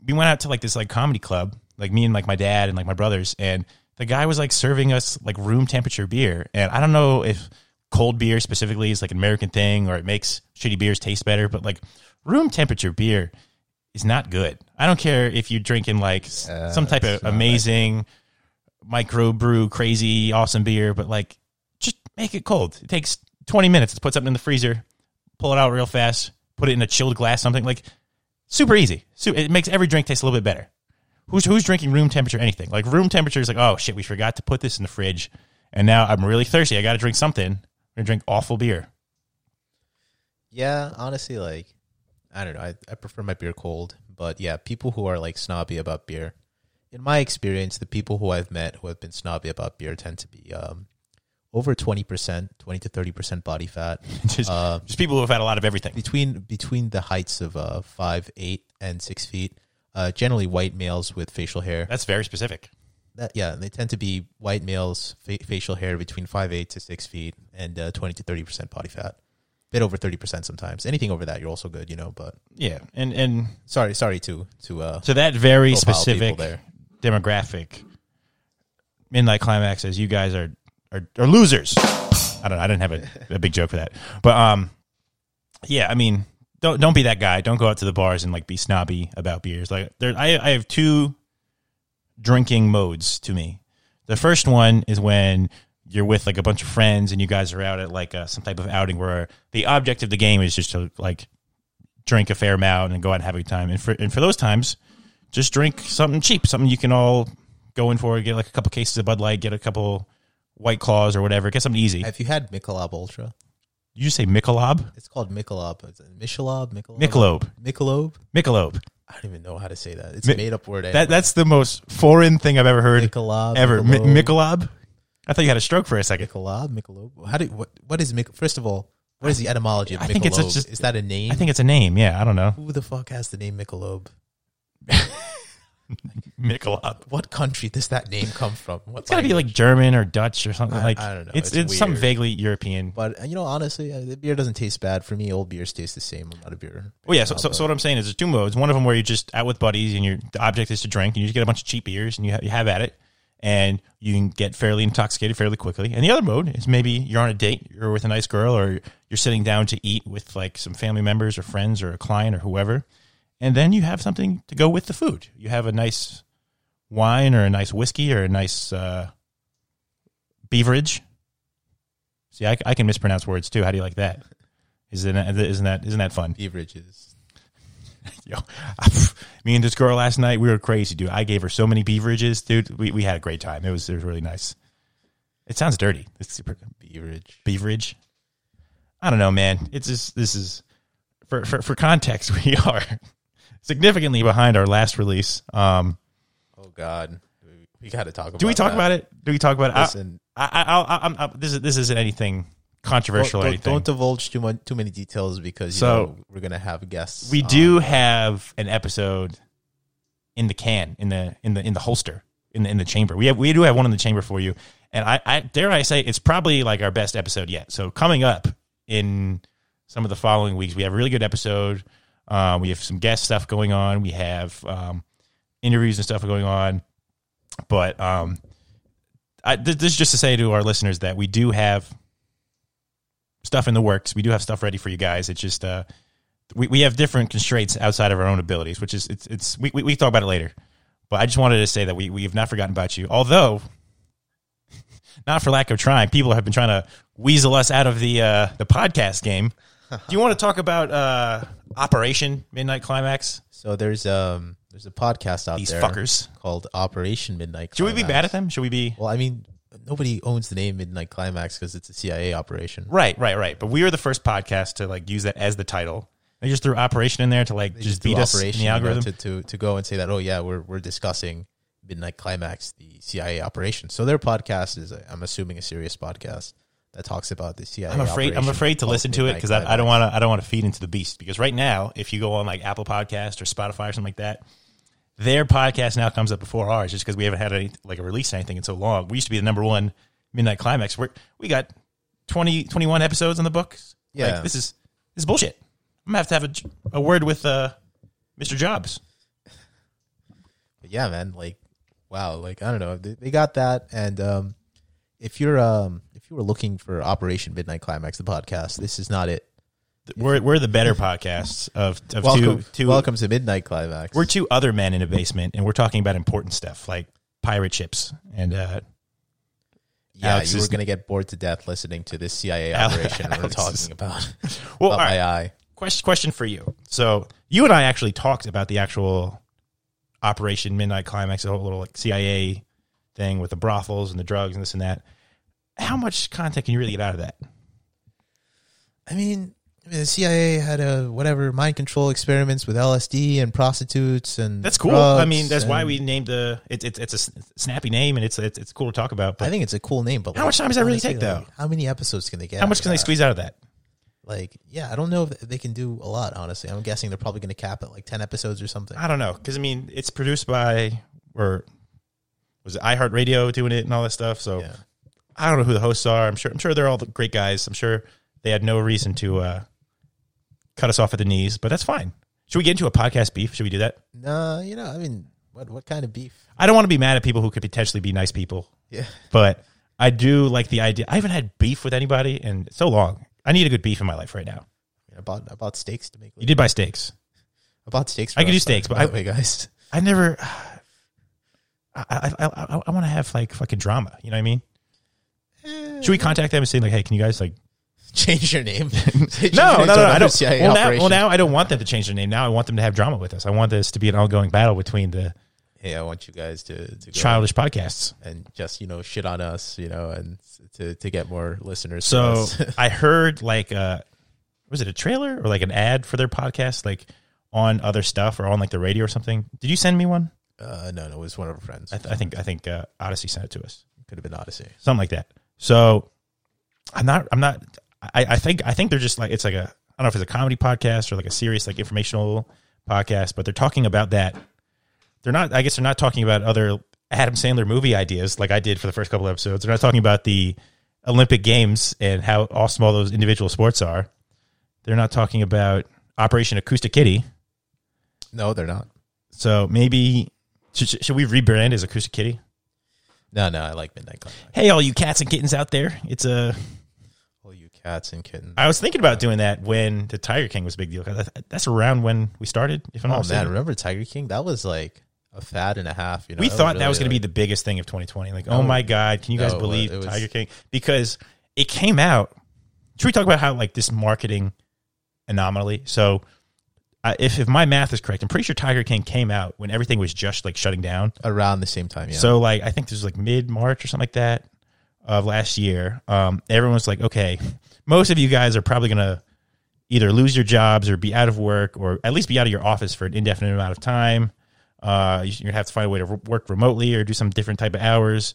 we went out to like this like comedy club, like me and like my dad and like my brothers, and the guy was like serving us like room temperature beer, and I don't know if cold beer specifically is like an American thing or it makes shitty beers taste better, but like room temperature beer is not good. I don't care if you're drinking like Uh, some type of amazing micro brew crazy awesome beer, but like just make it cold. It takes 20 minutes to put something in the freezer, pull it out real fast, put it in a chilled glass, something like super easy. It makes every drink taste a little bit better. Who's who's drinking room temperature anything? Like room temperature is like, oh shit, we forgot to put this in the fridge, and now I'm really thirsty. I got to drink something. I'm gonna drink awful beer. Yeah, honestly, like I don't know. I, I prefer my beer cold, but yeah, people who are like snobby about beer, in my experience, the people who I've met who have been snobby about beer tend to be um, over twenty percent, twenty to thirty percent body fat. just, Uh, just people who have had a lot of everything. between between the heights of uh, five, eight, and six feet. Uh, generally, white males with facial hair. That's very specific. That yeah, they tend to be white males, fa- facial hair between five eight to six feet, and uh, twenty to thirty percent body fat. Bit over thirty percent sometimes. Anything over that, you're also good, you know. But Yeah, and and sorry, sorry to to uh, to that very specific demographic, midnight climax says you guys are are, are losers. I don't know. I didn't have a, a big joke for that, but um, yeah. I mean, don't don't be that guy. Don't go out to the bars and like be snobby about beers. Like there, I I have two drinking modes to me. The first one is when you're with like a bunch of friends and you guys are out at like uh, some type of outing where the object of the game is just to like drink a fair amount and go out and have a good time. And for and for those times, just drink something cheap, something you can all go in for. Get like a couple cases of Bud Light, get a couple White Claws or whatever. Get something easy. Have you had Michelob Ultra? You just say Michelob, It's called Michelob. Is it Michelob? Michelob? Michelob, Michelob? Michelob. I don't even know how to say that. It's Mi- a made up word. That that's the most foreign thing I've ever heard Michelob. ever. Mi- Michelob. I thought you had a stroke for a second. Michelob, Michelob. How do what? What is Mich? First of all, what is the etymology of Michelob? I think it's just- is that a name? I think it's a name. Yeah, I don't know. Who the fuck has the name Michelob? Michelob. What country does that name come from? What It's got to be like German or Dutch or something I- like. I don't know. It's It's it's, something vaguely European. But you know, honestly, uh, the beer doesn't taste bad for me. Old beers taste the same. I'm not a beer. Well, yeah. So, so, so what I'm saying is, there's two modes. One of them where you're just out with buddies and your the object is to drink, and you just get a bunch of cheap beers and you have, you have at it, and you can get fairly intoxicated fairly quickly. And the other mode is maybe you're on a date, you're with a nice girl, or you're sitting down to eat with like some family members or friends or a client or whoever, and then you have something to go with the food. You have a nice wine or a nice whiskey or a nice uh, beverage. See, I, I can mispronounce words too. How do you like that? Isn't that, isn't that isn't that fun? Beverages. Yo, me and this girl last night, we were crazy, dude. I gave her so many beverages, dude. We, we had a great time. It was it was really nice. It sounds dirty. It's super Beverage. beverage. I don't know, man. It's just this is for for, for context. We are significantly behind our last release. Um, Oh God, we, got to talk about. do we talk that. about it? Do we talk about it? I- Listen, I, I, I, I'm, I, this is this isn't anything controversial don't, or anything. don't divulge too much, too many details because you So- know, we're gonna have guests. we do have an episode in the can in the in the in the holster in the in the chamber. We have we do have one in the chamber for you. And i i dare i say it's probably like our best episode yet. So coming up in some of the following weeks we have a really good episode. Uh, we have some guest stuff going on. We have um, interviews and stuff going on. But um I, this is just to say to our listeners that we do have stuff in the works we do have stuff ready for you guys it's just uh we, we have different constraints outside of our own abilities, which is it's it's we we, we talk about it later. But I just wanted to say that we we have not forgotten about you. Although, not for lack of trying, people have been trying to weasel us out of the uh, the podcast game. Do you want to talk about uh, Operation Midnight Climax? So there's um there's a podcast out These there fuckers. called Operation Midnight. Should we be bad at them? Should we be? Well, I mean, nobody owns the name Midnight Climax because it's a CIA operation. Right, right, right. But we were the first podcast to like use that as the title. They just threw operation in there to like They just do beat us in operation the you know, algorithm. to, to to go and say that. Oh yeah, we're we're discussing Midnight Climax, the CIA operation. So their podcast is, uh, I'm assuming, a serious podcast that talks about the CIA. I'm afraid. I'm afraid to listen to it because I, I don't want to. I don't want to feed into the beast. Because right now, if you go on like Apple Podcast or Spotify or something like that, their podcast now comes up before ours, just because we haven't had any like a release or anything in so long. We used to be the number one midnight climax. We we got 20, 21 episodes in the books. Yeah. like, this is this is bullshit. I'm gonna have to have a, a word with uh, Mr. Jobs. But yeah, man, like wow, like I don't know, they, they got that. And um, if you're um, if you were looking for Operation Midnight Climax, the podcast, this is not it. We're we're the better podcasts of, of Welcome, two two. welcome to Midnight Climax. We're two other men in a basement, and we're talking about important stuff like pirate ships and uh, yeah, Alex you were gonna get bored to death listening to this CIA operation we're Alex is- talking about. well, all right. my eye. question question for you. So you and I actually talked about the actual Operation Midnight Climax, the whole little like CIA thing with the brothels and the drugs and this and that. How much content can you really get out of that? I mean, the CIA had a whatever mind control experiments with LSD and prostitutes and That's cool. I mean, that's why we named the it's it's it's a snappy name and it's it's, it's cool to talk about. But I think it's a cool name, but How like, much time does that really take, though? like, how many episodes can they get? how much can they that? squeeze out of that? Like, yeah, I don't know if they can do a lot. Honestly, I'm guessing they're probably going to cap it like ten episodes or something. I don't know because I mean it's produced by or was it iHeartRadio doing it and all that stuff. So Yeah. I don't know who the hosts are. I'm sure I'm sure they're all the great guys. I'm sure they had no reason to uh, cut us off at the knees, but that's fine. Should we get into a podcast beef? Should we do that? No, you know, I mean, what what kind of beef? I don't want to be mad at people who could potentially be nice people, Yeah, but I do like the idea. I haven't had beef with anybody in so long. I need a good beef in my life right now. I bought I bought steaks to make. You did buy steaks. I bought steaks. For I could do steaks, but I- the way, guys. I never. I I I, I, I want to have like fucking drama. You know what I mean? Eh. Should we contact them and say like, hey, can you guys like? change your name? Change No, your no, name no. no I don't. Well now, well, now I don't want them to change their name. Now I want them to have drama with us. I want this to be an ongoing battle between the hey, I want you guys to to go childish podcasts. and just you know shit on us, you know, and to to get more listeners. So. I heard like uh was it a trailer or like an ad for their podcast like on other stuff or on like the radio or something? Did you send me one? uh, no, no, it was one of our friends. I, th- I think I think uh, Odyssey sent it to us. Could have been Odyssey. something like that. So I'm not. I'm not. I, I think. I think they're just like it's like a. I don't know if it's a comedy podcast or like a serious like informational podcast, but they're talking about that. They're not. I guess they're not talking about other Adam Sandler movie ideas like I did for the first couple of episodes. They're not talking about the Olympic Games and how awesome all those individual sports are. They're not talking about Operation Acoustic Kitty. No, they're not. So maybe should, should we rebrand as Acoustic Kitty? No, no, I like Midnight Climax. Hey, all you cats and kittens out there! It's a cats and kittens. I was thinking about doing that when the Tiger King was a big deal. that- That's around when we started. If I'm oh not man, mistaken. remember Tiger King? That was like a fad and a half. You know, we thought that really, was going to be the biggest thing of 2020. Like, No. oh my god, can you guys No, it believe was- Tiger King? Because it came out. Should we talk about how like this marketing anomaly? So, uh, if if my math is correct, I'm pretty sure Tiger King came out when everything was just like shutting down. around the same time. Yeah. So like I think this was like mid March or something like that of last year. Um, everyone was like, okay, most of you guys are probably gonna either lose your jobs or be out of work or at least be out of your office for an indefinite amount of time. Uh, you're gonna have to find a way to work remotely or do some different type of hours.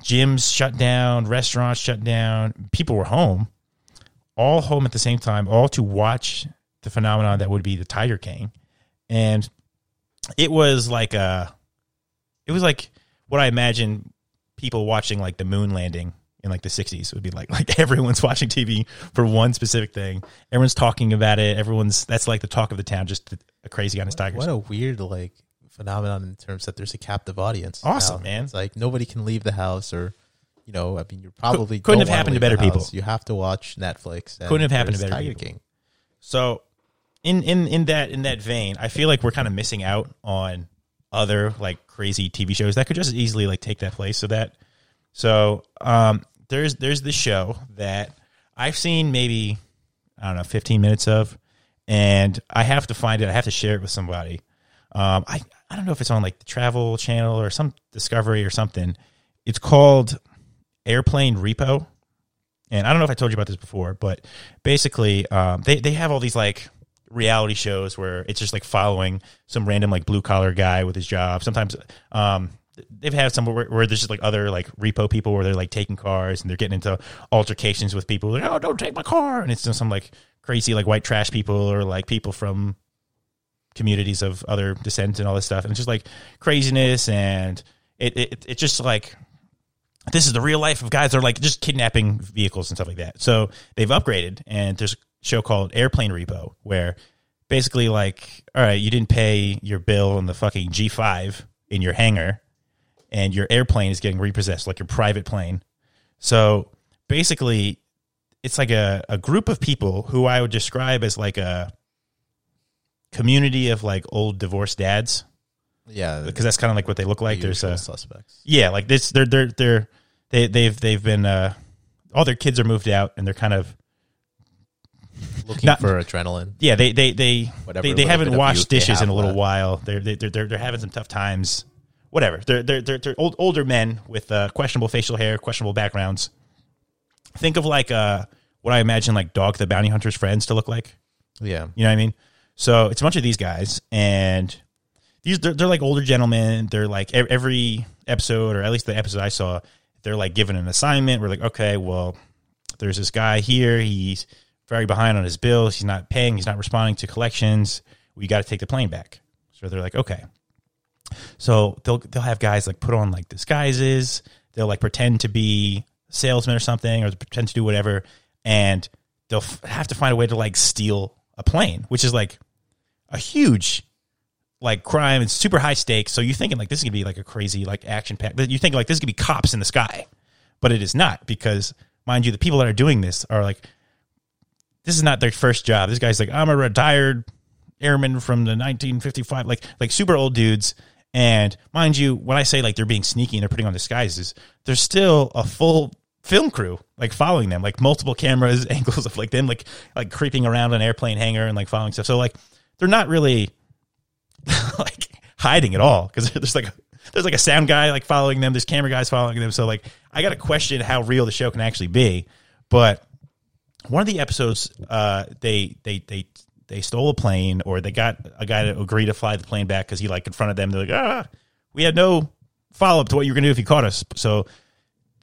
Gyms shut down, restaurants shut down. People were home, all home at the same time, all to watch the phenomenon that would be the Tiger King, and it was like a it was like what I imagine people watching like the moon landing in like the 60s it would be like like everyone's watching TV for one specific thing. Everyone's talking about it. Everyone's that's like the talk of the town just a crazy on his tigers. what a weird like phenomenon in terms that there's a captive audience. Awesome, now. man. It's like nobody can leave the house or. You know, I mean, you're probably couldn't have happened to better people. You have to watch Netflix. and Couldn't have happened to better Tiger people. King. So in in in that in that vein, I feel like we're kind of missing out on other like crazy TV shows that could just as easily like take that place. So that so um there's there's this show that I've seen maybe I don't know 15 minutes of, and I have to find it. I have to share it with somebody. Um, I I don't know if it's on like the Travel Channel or some Discovery or something. It's called Airplane Repo, and I don't know if I told you about this before, but basically, um, they they have all these like reality shows where it's just like following some random like blue collar guy with his job. Sometimes, um, they've had some where, where there's just like other like repo people where they're like taking cars and they're getting into altercations with people. Like oh don't take my car. And it's some like crazy like white trash people or like people from communities of other descent and all this stuff. And it's just like craziness and it it it's just like this is the real life of guys that are like just kidnapping vehicles and stuff like that. So they've upgraded, and there's a show called Airplane Repo where basically like, all right, you didn't pay your bill on the fucking G5 in your hangar, and your airplane is getting repossessed, like your private plane. So basically, it's like a, a group of people who I would describe as like a community of like old divorced dads Yeah, because that's kind of like what they look like. There's usual a suspects. yeah, like this. They're they're they're they they've they've been uh, all their kids are moved out and they're kind of Looking Not- for adrenaline. yeah they they they Whatever they, they haven't washed youth they dishes in a little left. while. They're they, they're they're they're having some tough times. Whatever. They're they're they're, they're old, older men with uh, questionable facial hair, questionable backgrounds. Think of like uh what I imagine like Dog the Bounty Hunter's friends to look like. Yeah, You know what I mean? So it's a bunch of these guys, and these they're, they're like older gentlemen. They're like every episode, or at least the episode I saw, they're like given an assignment. We're like, okay, well, there's this guy here. He's very behind on his bills. He's not paying. He's not responding to collections. We got to take the plane back. So they're like, okay. So they'll they'll have guys like put on like disguises. They'll like pretend to be salesmen or something, or pretend to do whatever, and they'll f- have to find a way to like steal a plane, which is like a huge like crime. It's super high stakes. So you're thinking like this is gonna be like a crazy like action pack. But you think like this is gonna be cops in the sky, but it is not because mind you, the people that are doing this are like this is not their first job. This guy's like I'm a retired airman from the 1955, like like super old dudes. And mind you, when I say like they're being sneaky and they're putting on disguises, there's still a full film crew like following them, like multiple cameras, angles of like them like like creeping around an airplane hangar and like following stuff. So like they're not really like hiding at all because there's like there's like a sound guy like following them. There's camera guys following them. So like I got to question how real the show can actually be. But one of the episodes, uh, they they they they stole a plane or they got a guy to agree to fly the plane back because he like confronted them. They're like, ah, we had no follow up to what you were gonna do if you caught us. So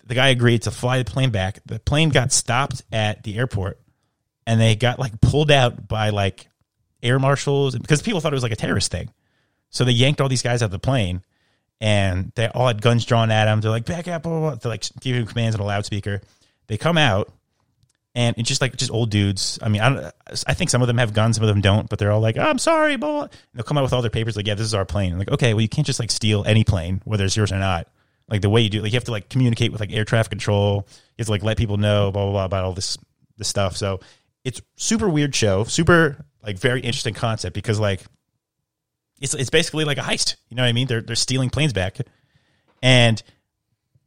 the guy agreed to fly the plane back. The plane got stopped at the airport and they got like pulled out by like air marshals because people thought it was like a terrorist thing. So they yanked all these guys out of the plane and they all had guns drawn at them. They're like, back up, blah, blah, blah. They're like giving commands on a loudspeaker. They come out and it's just like just old dudes. I mean, I don't, I think some of them have guns, some of them don't, but they're all like, oh, I'm sorry, blah, blah. And they'll come out with all their papers like, yeah, this is our plane. Like, okay, well, you can't just like steal any plane, whether it's yours or not. Like the way you do, like you have to like communicate with like air traffic control. You have to like let people know, blah, blah, blah, about all this, this stuff. So it's super weird show, super like very interesting concept because like it's it's basically like a heist. You know what I mean? They're they're stealing planes back, and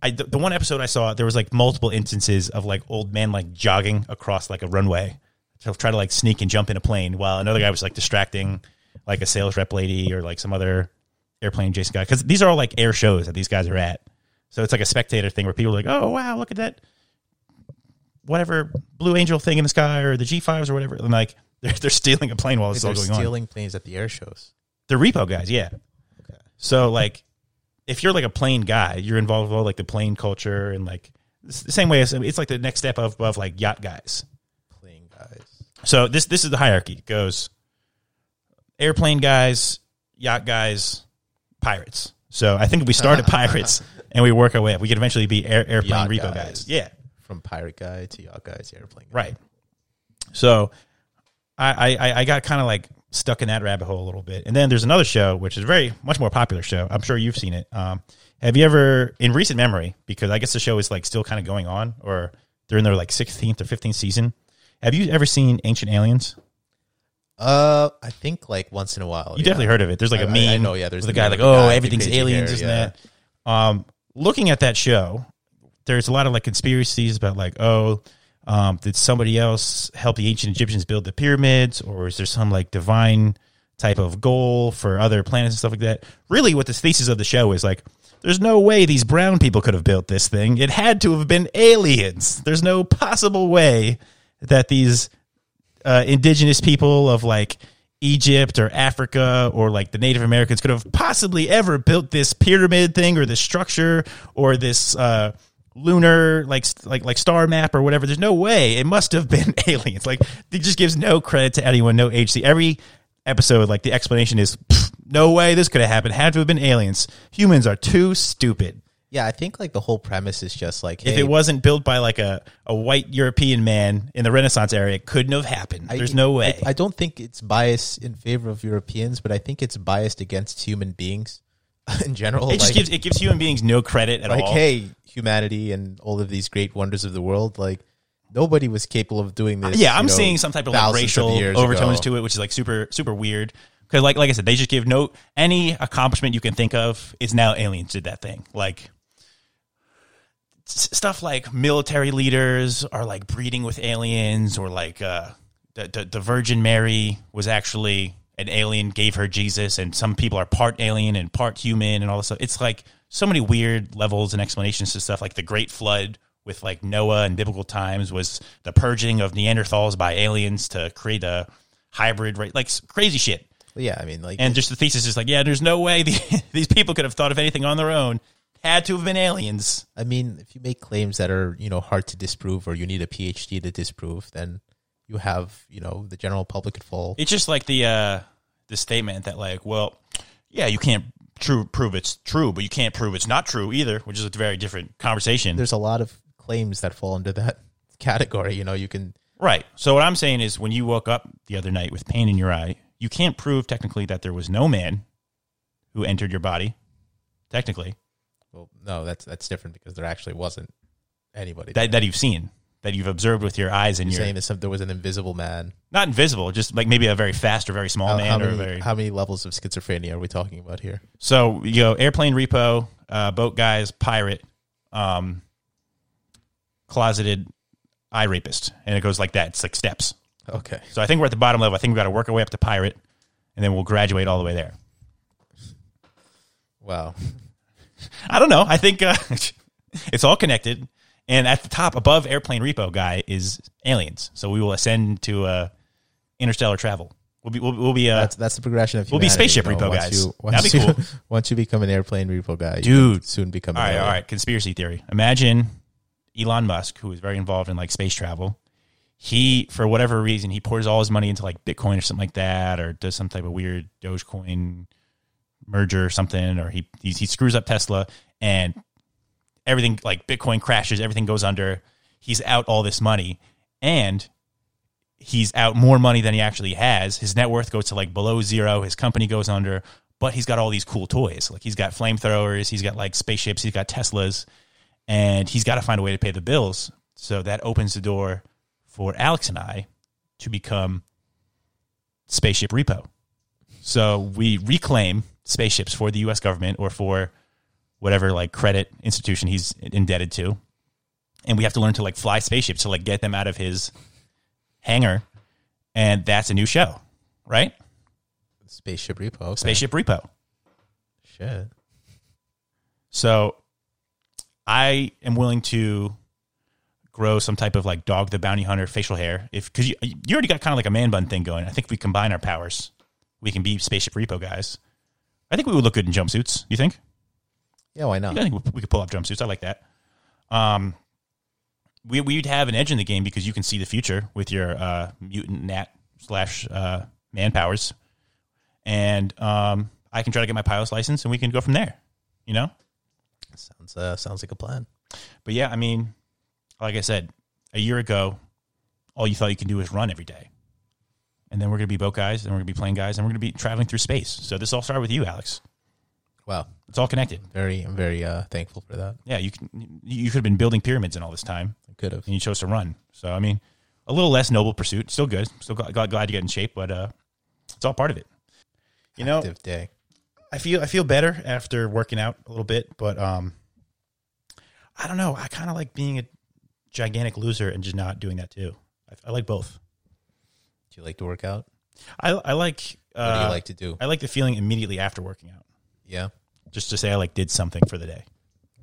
I the, the one episode I saw there was like multiple instances of like old men like jogging across like a runway to try to like sneak and jump in a plane while another guy was like distracting like a sales rep lady or like some other airplane adjacent guy because these are all like air shows that these guys are at. So it's like a spectator thing where people are like, oh wow, look at that whatever Blue Angel thing in the sky or the G fives or whatever, and like they're they're stealing a plane while is all going on. stealing planes at the air shows. The repo guys, yeah. Okay. So like, if you're like a plane guy, you're involved with all like the plane culture and like the same way as it's like the next step of, of like yacht guys. Plane guys. So this this is the hierarchy. It goes airplane guys, yacht guys, pirates. So I think if we start at pirates and we work our way up, we could eventually be air, airplane Yacht repo guys. guys. Yeah. From pirate guy to yacht guys, to airplane guy. Right. So I I, I got kind of like stuck in that rabbit hole a little bit. And then there's another show which is very much more popular show. I'm sure you've seen it. Um, have you ever in recent memory, because I guess the show is like still kind of going on or they're in their like 16th or 15th season. Have you ever seen Ancient Aliens? Uh, I think like once in a while. You definitely heard of it. There's like a I- I- meme. I know, yeah, there's the guy like, oh, guy everything's aliens, hair, isn't yeah. that? Um, looking at that show, there's a lot of like conspiracies about like, oh, um, did somebody else help the ancient Egyptians build the pyramids, or is there some like divine type of goal for other planets and stuff like that. Really, what the thesis of the show is like, there's no way these brown people could have built this thing. It had to have been aliens. There's no possible way that these uh, indigenous people of like Egypt or Africa or like the Native Americans could have possibly ever built this pyramid thing or this structure or this uh, lunar like like like star map or whatever. There's no way it must have been aliens. Like it just gives no credit to anyone, no agency. Every episode, like the explanation is no way this could have happened. Had to have been aliens. Humans are too stupid. Yeah, I think like the whole premise is just like If hey, it wasn't built by like a, a white European man in the Renaissance era, it couldn't have happened. I- There's no way. I, I don't think it's biased in favor of Europeans, but I think it's biased against human beings in general. it just gives it gives human beings no credit at all. like all. hey, humanity and all of these great wonders of the world, like nobody was capable of doing this. yeah, I'm know, seeing some type of like racial years overtones ago. to it, which is like super super weird. Because like like I said, they just give no any accomplishment you can think of is now aliens did that thing. Like s- stuff like military leaders are like breeding with aliens, or like uh, the, the the Virgin Mary was actually an alien, gave her Jesus, and some people are part alien and part human, and all this stuff. It's like so many weird levels and explanations to stuff like the Great Flood with like Noah and biblical times was the purging of Neanderthals by aliens to create a hybrid, right? Like crazy shit. Yeah, I mean, like And just the thesis is like, yeah, there's no way the, these people could have thought of anything on their own. Had to have been aliens. I mean, if you make claims that are you know hard to disprove, or you need a PhD to disprove, then you have you know the general public at fall. It's just like the uh, the statement that like, well, yeah, you can't true prove it's true, but you can't prove it's not true either, which is a very different conversation. There's a lot of claims that fall under that category. You know, you can Right. So what I'm saying is when you woke up the other night with pain in your eye, you can't prove technically that there was no man who entered your body. Technically. well, no, that's that's different because there actually wasn't anybody. That that you've seen. That you've observed with your eyes and You're your saying that some, there was an invisible man. not invisible, just like maybe a very fast or very small How, man how or many, a very how many levels of schizophrenia are we talking about here? So you go airplane repo, uh, boat guys, pirate, um, closeted eye rapist, and it goes like that. It's like steps. Okay. So I think we're at the bottom level. I think we've got to work our way up to pirate, and then we'll graduate all the way there. Wow. I don't know. I think uh, it's all connected. And at the top, above airplane repo guy is aliens. So we will ascend to uh, interstellar travel. We'll be we'll, we'll be uh, That's that's the progression of We'll be spaceship repo once guys. You, That'd be you, cool. Once you become an airplane repo guy, Dude. soon become. all right. Alien. right. Conspiracy theory. Imagine Elon Musk, who is very involved in like space travel. He, for whatever reason, he pours all his money into like Bitcoin or something like that, or does some type of weird Dogecoin merger or something, or he he, he screws up Tesla and everything like Bitcoin crashes, everything goes under. He's out all this money, and he's out more money than he actually has. His net worth goes to like below zero. His company goes under, but he's got all these cool toys. Like he's got flamethrowers, he's got like spaceships, he's got Teslas, and he's got to find a way to pay the bills. So that opens the door for Alex and I to become spaceship repo. So we reclaim spaceships for the US government or for whatever like credit institution he's indebted to. And we have to learn to like fly spaceships to like get them out of his hangar. And that's a new show, right? Spaceship repo. Okay. Spaceship repo. Shit. So I am willing to grow some type of like dog the bounty hunter facial hair if because you, you already got kind of like a man bun thing going. I think if we combine our powers, we can be spaceship repo guys. I think we would look good in jumpsuits. You think? Yeah, why not? I think we could pull up jumpsuits. I like that. Um, we we'd have an edge in the game because you can see the future with your uh, mutant nat slash uh, man powers, and um, I can try to get my pilot's license, and we can go from there. You know. Sounds uh, sounds like a plan. But yeah, I mean, like I said, a year ago, all you thought you could do was run every day. And then we're going to be boat guys, and we're going to be plane guys, and we're going to be traveling through space. So this all started with you, Alex. Wow. It's all connected. Very, I'm very uh, thankful for that. Yeah, you can. You could have been building pyramids in all this time, I could have. and you chose to run. So I mean, a little less noble pursuit. Still good. Still glad, glad, glad to get in shape, but uh, it's all part of it. You know, Active day. I feel I feel better after working out a little bit, but um, I don't know. I kind of like being a gigantic loser and just not doing that too. I, I like both. Do you like to work out? I I like. What Uh, do you like to do? I like the feeling immediately after working out, Yeah, just to say I like did something for the day.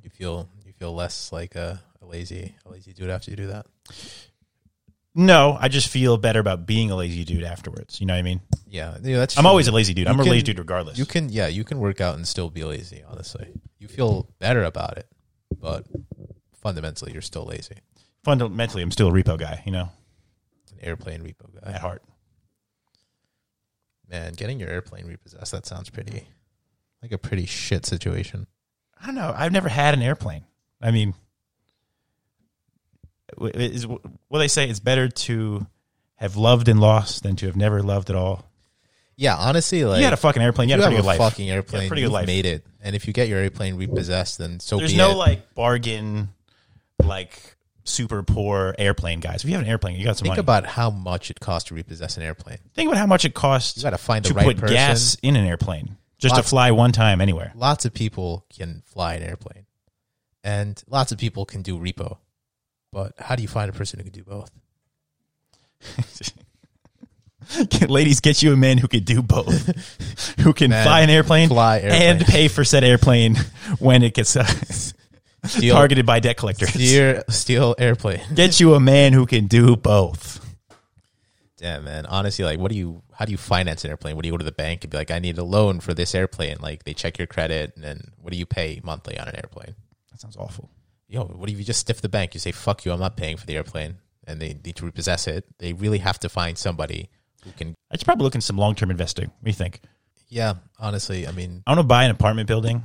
you feel you feel less like a, a lazy a lazy dude after you do that. No, I just feel better about being a lazy dude afterwards. You know what I mean? Yeah, that's. I'm true. always a lazy dude. You I'm a lazy dude regardless. You can yeah, you can work out and still be lazy. Honestly, you feel better about it, but fundamentally, you're still lazy. Fundamentally, I'm still a repo guy. You know, An airplane repo guy. at heart. Man, getting your airplane repossessed, that sounds pretty like a pretty shit situation. I don't know. I've never had an airplane. I mean, is what they say? It's better to have loved and lost than to have never loved at all. Yeah, honestly, like you had a fucking airplane. You you had a have pretty a good life. fucking airplane, pretty good you've life. made it. And if you get your airplane repossessed, then so There's no it. like bargain, like super poor airplane guys. If you have an airplane, you got some Think money. about how much it costs to repossess an airplane. Think about how much it costs You got to find the to right put person. gas in an airplane just Lots- to fly one time anywhere. Lots of people can fly an airplane, and lots of people can do repo. But how do you find a person who can do both? Ladies, get you a man who can do both, who can Man, fly an airplane, fly airplane, and pay for said airplane when it gets uh, Steal, targeted by debt collectors. steer, steal airplane. Get you a man who can do both. Damn, man. Honestly, like, what do you? How do you finance an airplane? What do you go to the bank and be like, I need a loan for this airplane? Like, they check your credit, and then what do you pay monthly on an airplane? That sounds awful. Yo, what if you just stiff the bank? You say, fuck you, I'm not paying for the airplane, and they need to repossess it. They really have to find somebody who can. I should probably look into some long term investing. What do you think? Yeah, honestly, I mean, I want to buy an apartment building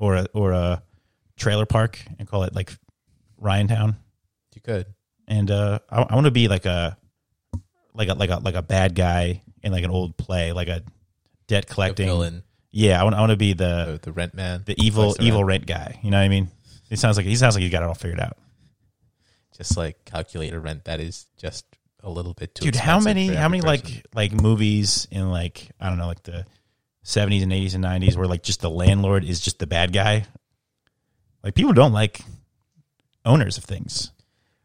or a or a trailer park and call it like Ryan Town. you could. And uh, I, I want to be like a like a like a like a bad guy in like an old play, like a debt collecting villain, Yeah, I want I want to be the the, the rent man, the evil evil rent. rent guy. You know what I mean? It sounds like he sounds like he got it all figured out. Just like calculate a rent that is just a little bit too. Dude, how many how many person. like like movies in like I don't know like the seventies and eighties and nineties where like just the landlord is just the bad guy? Like people don't like owners of things.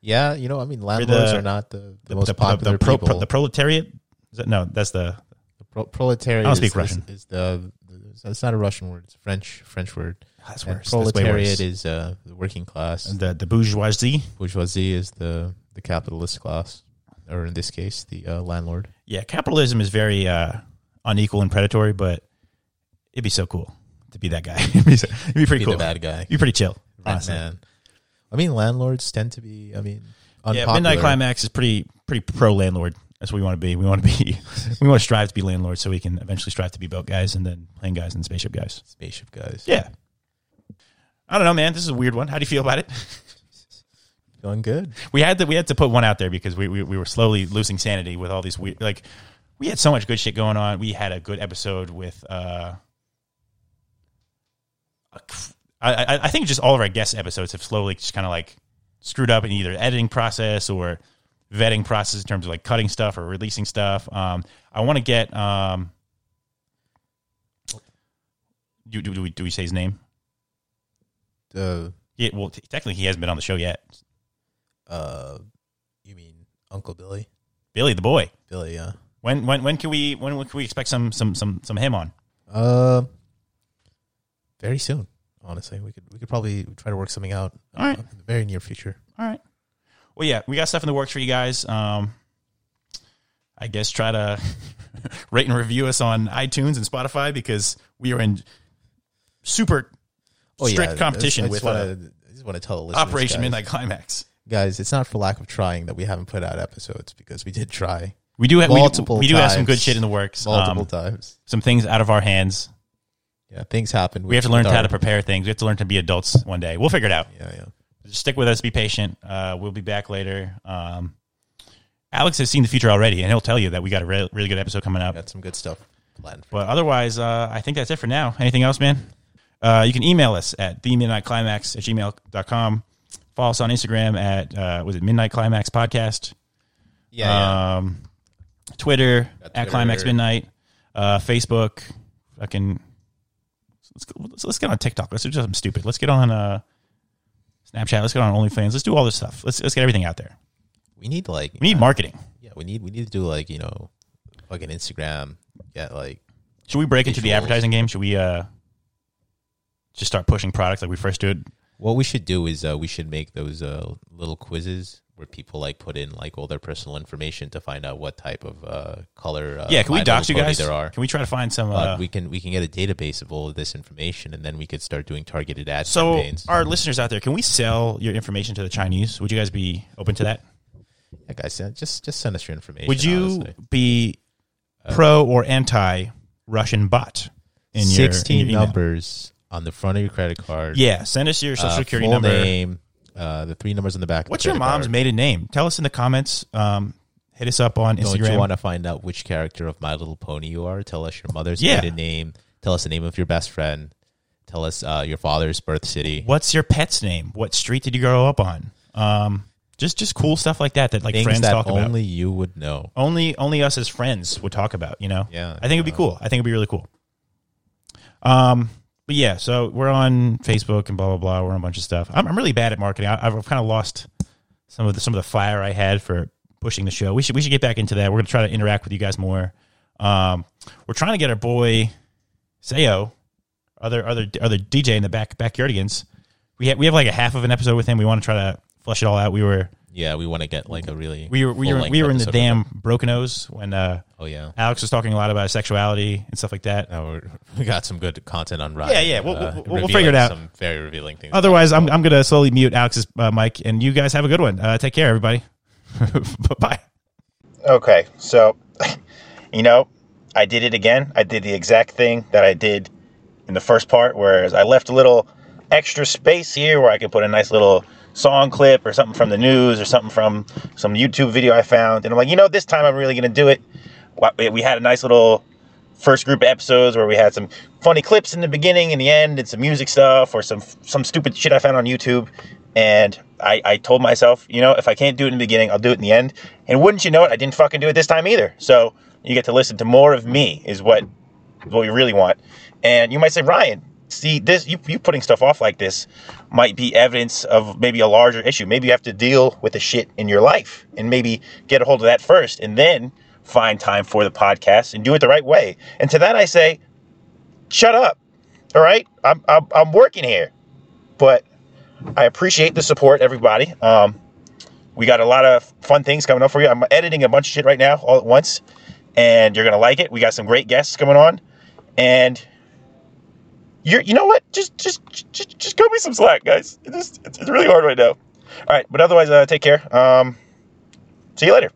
Yeah, you know, I mean, landlords the- are not the, the, The, most popular the, pro, pro- the proletariat. Is that, no, that's the The pro- proletariat. I don't speak is- Russian. Is, the, the it's not a Russian word. It's a French French word. that's And worse. That's worse. proletariat is uh, the working class. the the bourgeoisie. Bourgeoisie is the the capitalist class, or in this case, the uh, landlord. Yeah, capitalism is very uh, unequal and predatory, but it'd be so cool to be that guy. it'd, be so, it'd be pretty Be cool. the bad guy. It'd be pretty chill. Honestly. man. I mean, landlords tend to be. I mean, unpopular. Yeah, Midnight Climax is pretty pretty pro landlord. That's what we want to be. We want to be. we want to strive to be landlords, so we can eventually strive to be boat guys and then plane guys and spaceship guys. spaceship guys. Yeah. I don't know, man. This is a weird one. How do you feel about it? Feeling good. We had to we had to put one out there because we we, we were slowly losing sanity with all these weird like we had so much good shit going on. We had a good episode with uh I, I, I think just all of our guest episodes have slowly just kind of like screwed up in either editing process or vetting process in terms of like cutting stuff or releasing stuff. Um, I want to get um, do, do, do we do we say his name? Uh, Yeah, well, t- technically he hasn't been on the show yet. uh, you mean Uncle Billy? Billy the boy. Billy, yeah. When when when can we when, when can we expect some some some some him on? Uh, very soon. Honestly, we could we could probably try to work something out. All right. uh, in the very near future. All right. Well, yeah, we got stuff in the works for you guys. Um, I guess try to rate and review us on iTunes and Spotify because we are in super strict competition Oh, I just with wanna, uh, I just want to tell the listeners, Operation guys, Midnight Climax. guys. It's not for lack of trying that we haven't put out episodes because we did try We do have we, Multiple we do have some good shit in the works. multiple Um, times. some things out of our hands. Yeah, things happen. We have to learn how to prepare things. We have to learn to be adults one day. We'll figure it out. Yeah, yeah. Just stick with us. Be patient. Uh, we'll be back later. Um, Alex has seen the future already, and he'll tell you that we got a re- really good episode coming up. Got some good stuff planned. For But otherwise, uh, I think that's it for now. Anything else, man? Uh, you can email us at the midnight climax at gmail.com. Follow us on Instagram at, uh, was it Midnight Climax Podcast? yeah, yeah. Um, Twitter, at Climax Midnight. Uh, Facebook. Fucking. Let's, go, let's, let's get on TikTok. Let's do something stupid. Let's get on uh, Snapchat. Let's get on OnlyFans. Let's do all this stuff. Let's, let's get everything out there. we need like We need marketing. yeah, we need we need to do like you know fucking Instagram, get like Should we break into the advertising game? Should we uh just start pushing products like we first did? What we should do is uh, we should make those uh, little quizzes where people like put in like all their personal information to find out what type of uh, color. Uh, yeah, can we dox you guys? There are. Can we try to find some? Uh, Uh, we can we can get a database of all of this information, and then we could start doing targeted ad so, campaigns. our listeners out there, can we sell your information to the Chinese? Would you guys be open to that? yeah, guys, uh, just just send us your information. Would you honestly. be Uh, pro or anti Russian bot in your, in sixteen your numbers on the front of your credit card? Yeah, send us your social security number. name, uh, the three numbers on the back. What's your mom's card. maiden name? Tell us in the comments. Um, hit us up on Don't Instagram. you want to find out which character of My Little Pony you are? Tell us your mother's Yeah. maiden name. Tell us the name of your best friend. Tell us uh, your father's birth city. What's your pet's name? What street did you grow up on? Um, just just cool stuff like that that like Things friends that talk about. only you would know. only only us as friends would talk about. You know. Yeah, I think it'd be cool. I think it'd be really cool. Um, but yeah, so we're on Facebook and blah blah blah. We're on a bunch of stuff. I'm, I'm really bad at marketing. I, I've kind of lost some of the some of the fire I had for pushing the show. We should we should get back into that. We're gonna try to interact with you guys more. Um, we're trying to get our boy Sayo, other other other DJ in the back backyardigans. We have we have like a half of an episode with him. We want to try to flush it all out. We were Yeah, we want to get like a really. we were we were we were in the damn with broken nose when uh, Oh yeah. Alex was talking a lot about sexuality and stuff like that. Now we're, got some good content on Ryan. Yeah, yeah, we'll- we'll- we'll figure it out. Some very revealing things. Otherwise, I'm I'm gonna slowly mute Alex's uh, mic, and you guys have a good one. Uh, take care, everybody. Bye. Okay, so, you know, I did it again. I did the exact thing that I did in the first part, whereas I left a little extra space here where I could put a nice little song clip or something from the news or something from some YouTube video I found. And I'm like, you know, this time I'm really going to do it. We had a nice little first group of episodes where we had some funny clips in the beginning and the end and some music stuff or some some stupid shit I found on YouTube. And I, I told myself, you know, if I can't do it in the beginning, I'll do it in the end. And wouldn't you know it, I didn't fucking do it this time either. So you get to listen to more of me is what what we really want. And you might say, Ryan, see this you you putting stuff off like this might be evidence of maybe a larger issue. Maybe you have to deal with the shit in your life and maybe get a hold of that first and then find time for the podcast and do it the right way. And to that I say, shut up. All right? I'm I'm, I'm working here. But I appreciate the support, everybody. Um, we got a lot of fun things coming up for you. I'm editing a bunch of shit right now all at once, and you're gonna like it. We got some great guests coming on, and you're you know what? Just just just just cut me some slack, guys. It's, it's, it's really hard right now. All right, but otherwise, uh, take care. Um, see you later.